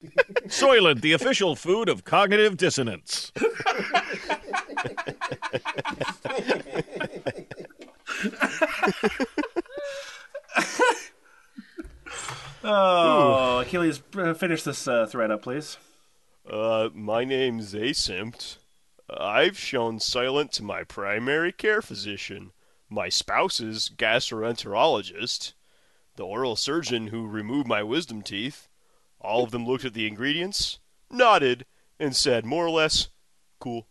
Soylent, the official food of cognitive dissonance. Oh, Achilles, uh, finish this uh, thread up, please. Uh, my name's Asympt. I've shown Silent to my primary care physician, my spouse's gastroenterologist, the oral surgeon who removed my wisdom teeth. All of them looked at the ingredients, nodded, and said more or less, cool.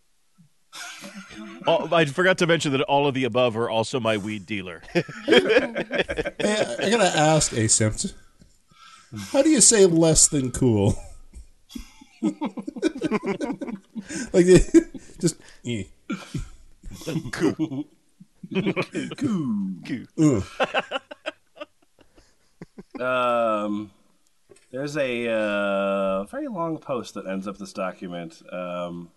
Oh, I forgot to mention that all of the above are also my weed dealer. Hey, I gotta ask, Asympt. How do you say less than cool? like, just. eh. Cool. cool. Um, there's a uh, very long post that ends up this document. Um,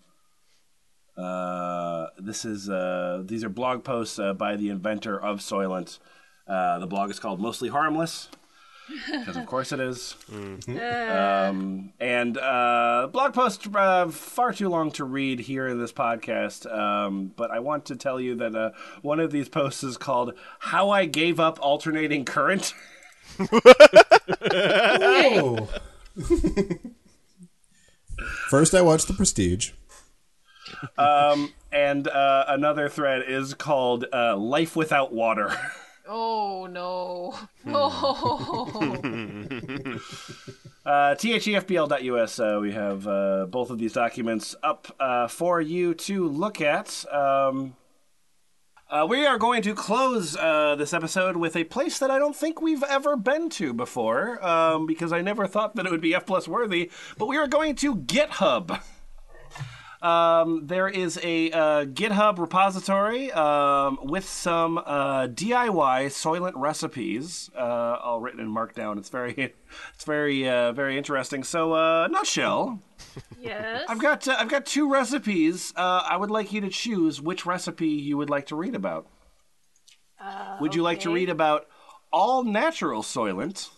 uh, this is uh, these are blog posts uh, by the inventor of Soylent. Uh, the blog is called Mostly Harmless. Because of course it is. Um, and uh, blog post uh, far too long to read here in this podcast. Um, but I want to tell you that uh, one of these posts is called "How I Gave Up Alternating Current." First, I watched The Prestige. Um, and uh, another thread is called uh, "Life Without Water." Oh no! Hmm. No! Uh, thefpl.us. Uh, we have uh, both of these documents up uh, for you to look at. Um, uh, we are going to close uh, this episode with a place that I don't think we've ever been to before, um, because I never thought that it would be F plus worthy. But we are going to GitHub. Um, there is a uh, GitHub repository um, with some uh, DIY Soylent recipes, uh, all written in Markdown. It's very, it's very, uh, very interesting. So, uh, nutshell, yes. I've got uh, I've got two recipes. Uh, I would like you to choose which recipe you would like to read about. would you like to read about all natural Soylent,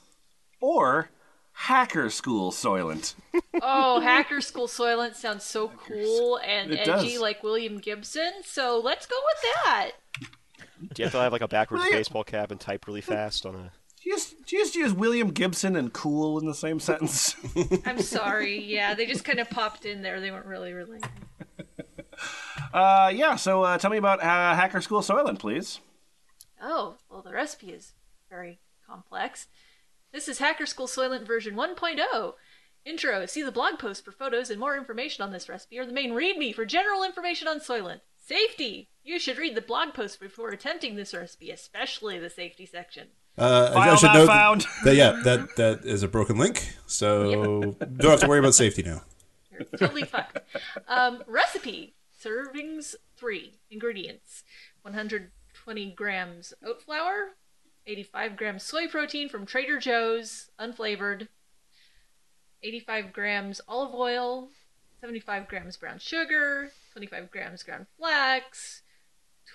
or Hacker School Soylent. Oh, Hacker School Soylent sounds so cool and It edgy does. like William Gibson, so let's go with that. Do you have to have like a backwards Well, yeah. baseball cap and type really fast on a? Do you, just, do you just use William Gibson and cool in the same sentence? I'm sorry. Yeah, they just kind of popped in there. They weren't really related. uh, yeah, so uh, tell me about uh, Hacker School Soylent, please. Oh, well, the recipe is very complex. This is Hacker School Soylent version 1.0. Intro. See the blog post for photos and more information on this recipe, or the main README for general information on Soylent. Safety. You should read the blog post before attempting this recipe, especially the safety section. Uh, File I should not note found. that yeah, that that is a broken link, so don't have to worry about safety now. You're totally fucked. Um, recipe. Servings three. Ingredients: 120 grams oat flour, 85 grams soy protein from Trader Joe's, unflavored, 85 grams olive oil, 75 grams brown sugar, 25 grams ground flax,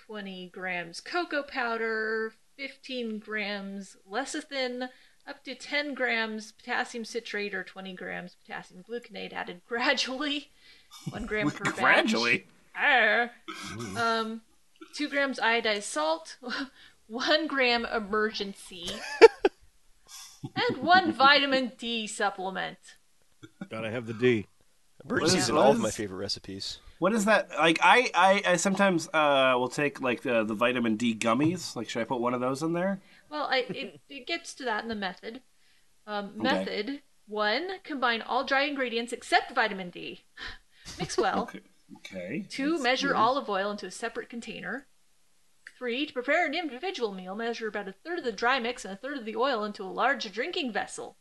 20 grams cocoa powder, 15 grams lecithin, up to 10 grams potassium citrate or 20 grams potassium gluconate added gradually, 1 gram per batch. Gradually. Arr. Um, 2 grams iodized salt, 1 gram Emergen-C, and 1 vitamin D supplement. Gotta have the D. Emergen-C's is- in all of my favorite recipes. What is that? Like, I, I, I sometimes uh, will take, like, the, the vitamin D gummies. Like, should I put one of those in there? Well, I, it, it gets to that in the method. Um, method one: combine all dry ingredients except vitamin D. Mix well. Okay. Okay. Two: measure olive oil into a separate container. Three: to prepare an individual meal, measure about a third of the dry mix and a third of the oil into a large drinking vessel.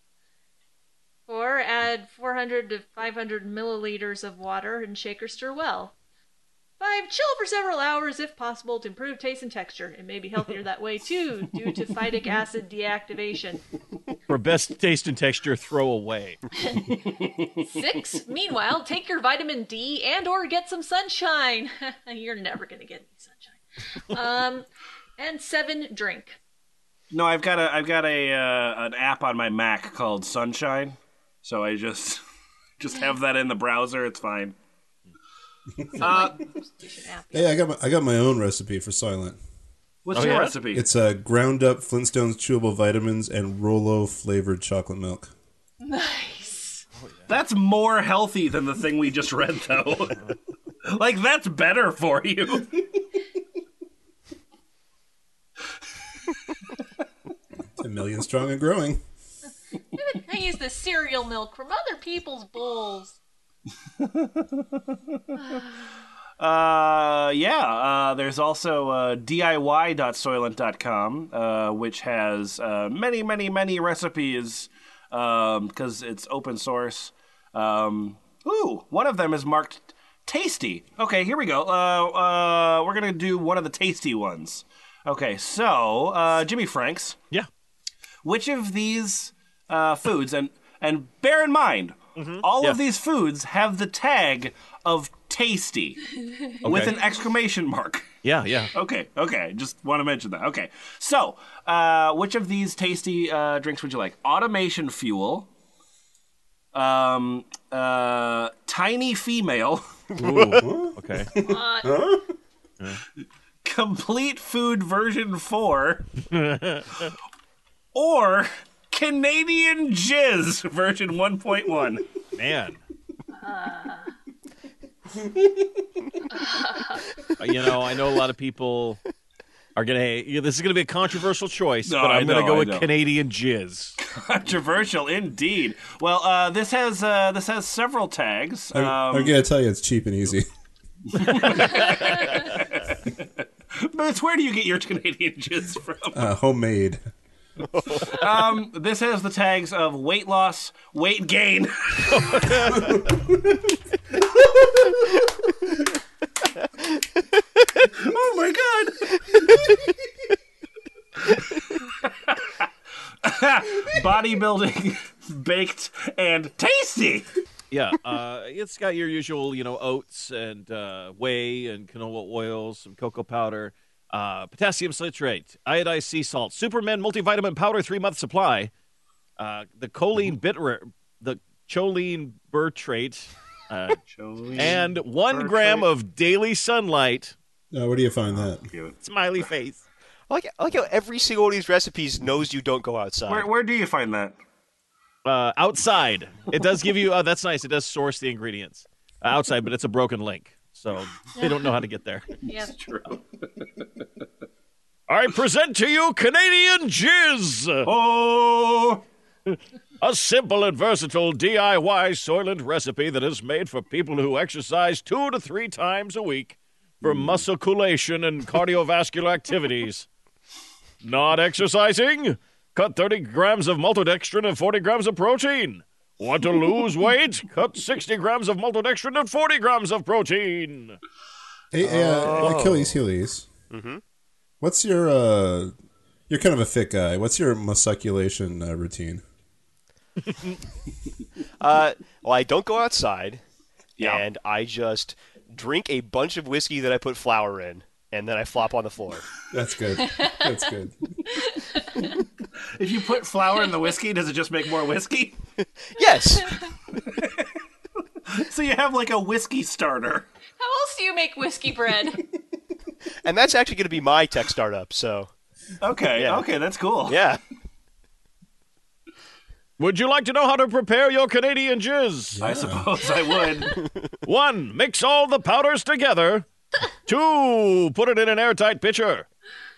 Four: add 400 to 500 milliliters of water and shake or stir well. Five: chill for several hours if possible to improve taste and texture. It may be healthier that way too, due to phytic acid deactivation. For best taste and texture, throw away. Six. Meanwhile, take your vitamin D and or get some sunshine. You're never gonna get any sunshine. Um, and seven. Drink. No, I've got a I've got a uh, an app on my Mac called Sunshine, so I just just have that in the browser. It's fine. Uh, Hey, I got my, I got my own recipe for Silent. what's Oh, your yeah? recipe? It's uh, ground up Flintstones chewable vitamins and Rolo flavored chocolate milk. Nice. That's more healthy than the thing we just read, though. like that's better for you. It's a million strong and growing. I use the cereal milk from other people's bowls. Uh, yeah. Uh, there's also uh, DIY.soylent.com, uh, which has uh, many, many, many recipes because it's open source. Um, ooh, one of them is marked tasty. Okay, here we go. Uh, uh, we're gonna do one of the tasty ones. Okay, so uh, Jimmy Franks, Yeah. Which of these uh, foods and and bear in mind, all Yeah. of these foods have the tag of tasty with an exclamation mark. Yeah, yeah. Okay, okay, just want to mention that. Okay, so uh, which of these tasty uh, drinks would you like? Automation fuel, um, uh, tiny female, Ooh, okay. complete food version four, or Canadian jizz version one point one. Man. you know, I know a lot of people are gonna. Hey, yeah, this is gonna be a controversial choice, No, but I I'm gonna go I with know. Canadian jizz. Controversial indeed. Well, uh, this has uh, this has several tags. I'm, Um, I'm gonna tell you, it's cheap and easy. But where do you get your Canadian jizz from? Uh, homemade. Um, this has the tags of weight loss, weight gain. oh my god! Bodybuilding, baked, and tasty. Yeah, uh, it's got your usual, you know, oats and uh, whey and canola oil, some cocoa powder, uh, potassium citrate, iodized sea salt, Superman multivitamin powder, three month supply, uh, the choline bit the choline bitrate, uh, and one gram of daily sunlight. Now, where do you find that? Smiley face. I like, I like how every single one of these recipes knows you don't go outside. Where, where do you find that? Uh, outside, it does give you. Uh, that's nice. It does source the ingredients uh, outside, but it's a broken link, so they don't know how to get there. Yeah. True. I present to you Canadian Jizz. Oh, A simple and versatile DIY Soylent recipe that is made for people who exercise two to three times a week for mm. musculation and cardiovascular activities. Not exercising? Cut 30 grams of maltodextrin and 40 grams of protein. Want to lose weight? Cut 60 grams of maltodextrin and 40 grams of protein. Hey, hey, uh, Achilles, Achilles. Mm-hmm. What's your uh? You're kind of a fit guy. What's your musculation uh, routine? Uh, well, I don't go outside, Yeah. and I just drink a bunch of whiskey that I put flour in, and then I flop on the floor. That's good. That's good. if you put flour in the whiskey, does it just make more whiskey? Yes, So you have like a whiskey starter. How else do you make whiskey bread? and that's actually going to be my tech startup. So Okay, Yeah. okay, that's cool. yeah, Would you like to know how to prepare your Canadian Jizz? I suppose I would. One, mix all the powders together. Two, put it in an airtight pitcher.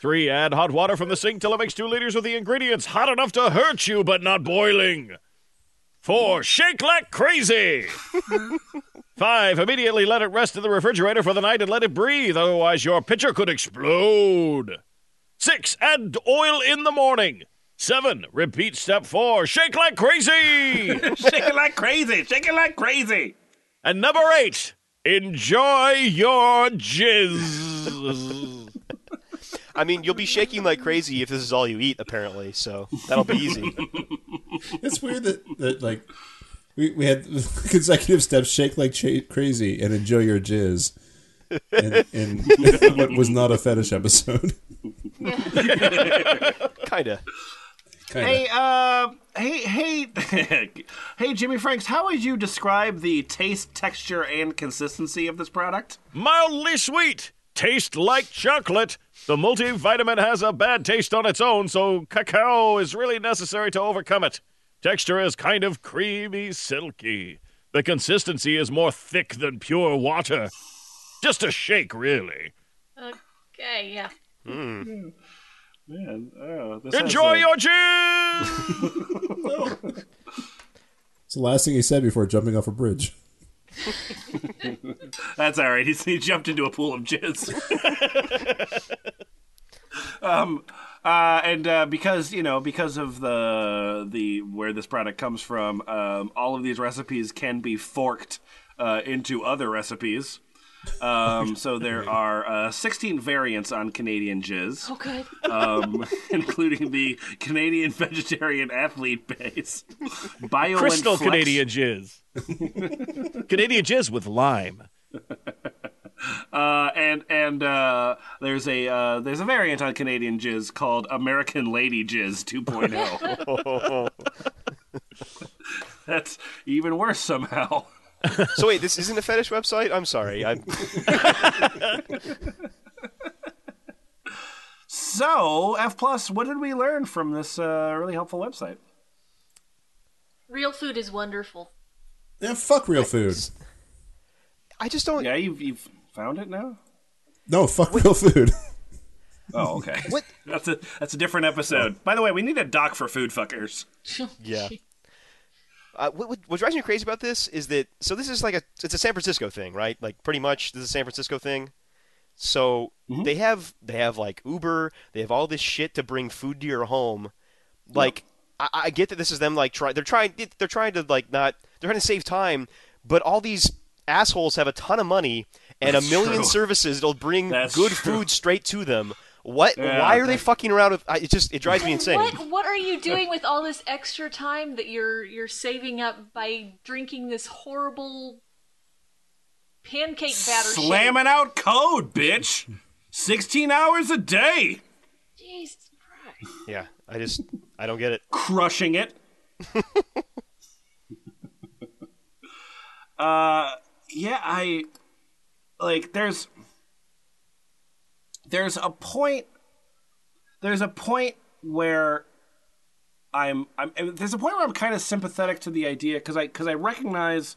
Three, add hot water from the sink till it makes two liters of the ingredients hot enough to hurt you but not boiling. Four, shake like crazy. Five, immediately let it rest in the refrigerator for the night and let it breathe, otherwise your pitcher could explode. Six, add oil in the morning. Seven, repeat step four, shake like crazy. shake it like crazy. Shake it like crazy. And number eight, enjoy your jizz. I mean you'll be shaking like crazy if this is all you eat. Apparently, so that'll be easy. It's weird that, that like we, we had consecutive steps: shake like cha- crazy and enjoy your jizz. And, in what was not a fetish episode. Kinda. Kinda. Hey, uh, hey, hey, hey, Jimmy Franks, how would you describe the taste, texture, and consistency of this product? Mildly sweet, taste like chocolate. The multivitamin has a bad taste on its own, so cacao is really necessary to overcome it. Texture is kind of creamy, silky. The consistency is more thick than pure water. Just a shake, really. Okay, yeah. Man, oh, this Enjoy has your jizz! It's the last thing he said before jumping off a bridge. That's all right. He's, he jumped into a pool of jizz. um, uh, and uh, because you know, because of the the where this product comes from, um, all of these recipes can be forked uh, into other recipes. Um, so there are uh, 16 variants on Canadian jizz. Oh, good. um, including the Canadian vegetarian athlete base, Bio Crystal Flex- Canadian jizz. Canadian jizz with lime. uh, and and uh, there's a uh, there's a variant on Canadian jizz called American Lady Jizz 2.0. That's even worse somehow. So wait, this isn't a fetish website. I'm sorry. I'm, So F plus, what did we learn from this uh, really helpful website? Real food is wonderful. Yeah, fuck real food. I just don't. Yeah, you've you've found it now. No, fuck real food. Oh, okay. What? That's a that's a different episode. By the way, we need a doc for food fuckers. Yeah. Uh, what, what, drives me crazy about this is that so this is like a it's a San Francisco thing, right? Like pretty much this is a San Francisco thing. So they have they have like Uber, they have all this shit to bring food to your home. Like I, I get that this is them like try they're trying they're trying to like not they're trying to save time, but all these assholes have a ton of money and That's a million true. services that'll bring That's good true. food straight to them. What? Yeah, why are they fucking around with? I, it just it drives me insane. What what are you doing with all this extra time that you're you're saving up by drinking this horrible pancake batter shake? Slamming out code, bitch. 16 hours a day. Jesus Christ. Yeah, I just I don't get it. Crushing it. uh, yeah, I like. There's there's a point. There's a point where I'm. I'm. There's a point where I'm kind of sympathetic to the idea because I because I recognize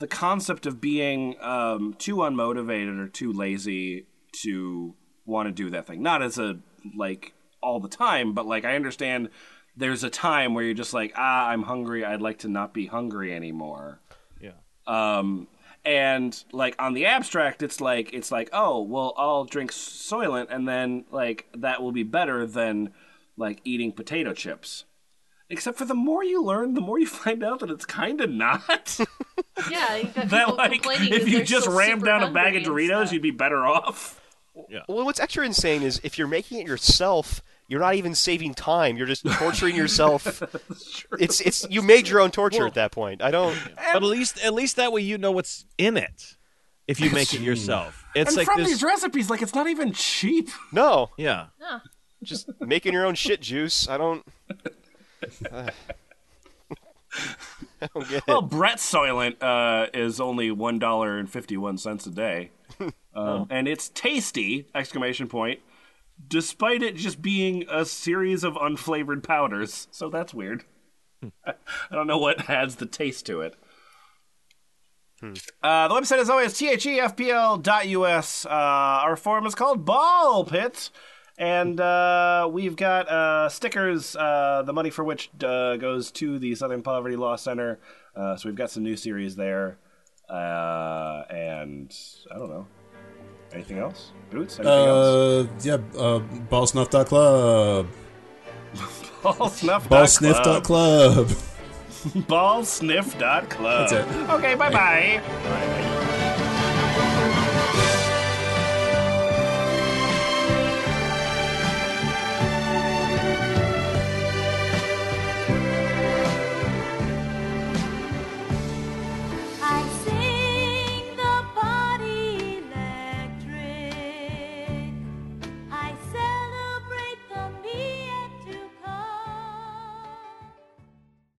the concept of being um, too unmotivated or too lazy to want to do that thing. Not as a like all the time, but like I understand there's a time where you're just like, ah, I'm hungry. I'd like to not be hungry anymore. Yeah. Um, and like on the abstract, it's like it's like, oh, well, I'll drink Soylent, and then like that will be better than like eating potato chips. Except for the more you learn, the more you find out that it's kind of not. Yeah, you got that like if you just still rammed down a bag of Doritos, stuff. you'd be better off. yeah. Well, what's extra insane is if you're making it yourself, you're not even saving time. You're just torturing yourself. it's it's you made your own torture at that point. I don't. But at least at least that way you know what's in it. If you make it yourself, it's and like from this. these recipes, like it's not even cheap. No, yeah. No. just making your own shit juice. I don't. uh, I don't get Well, it. Brett Soylent uh, is only one dollar and fifty one cents a day, um, and it's tasty! Exclamation point! Despite it just being a series of unflavored powders, so that's weird. I don't know what adds the taste to it. Uh, the website is always thefpl.us. Uh, our forum is called Ball Pit. And uh, we've got uh, stickers, uh, the money for which uh, goes to the Southern Poverty Law Center. Uh, so we've got some new series there. Uh, and I don't know. Anything else? Boots? Anything else? Uh, yeah, uh, ballsnuff.club. Ballsnuff.club. Ballsniff.club. Ballsniff.club. That's it. Okay, bye-bye. Bye.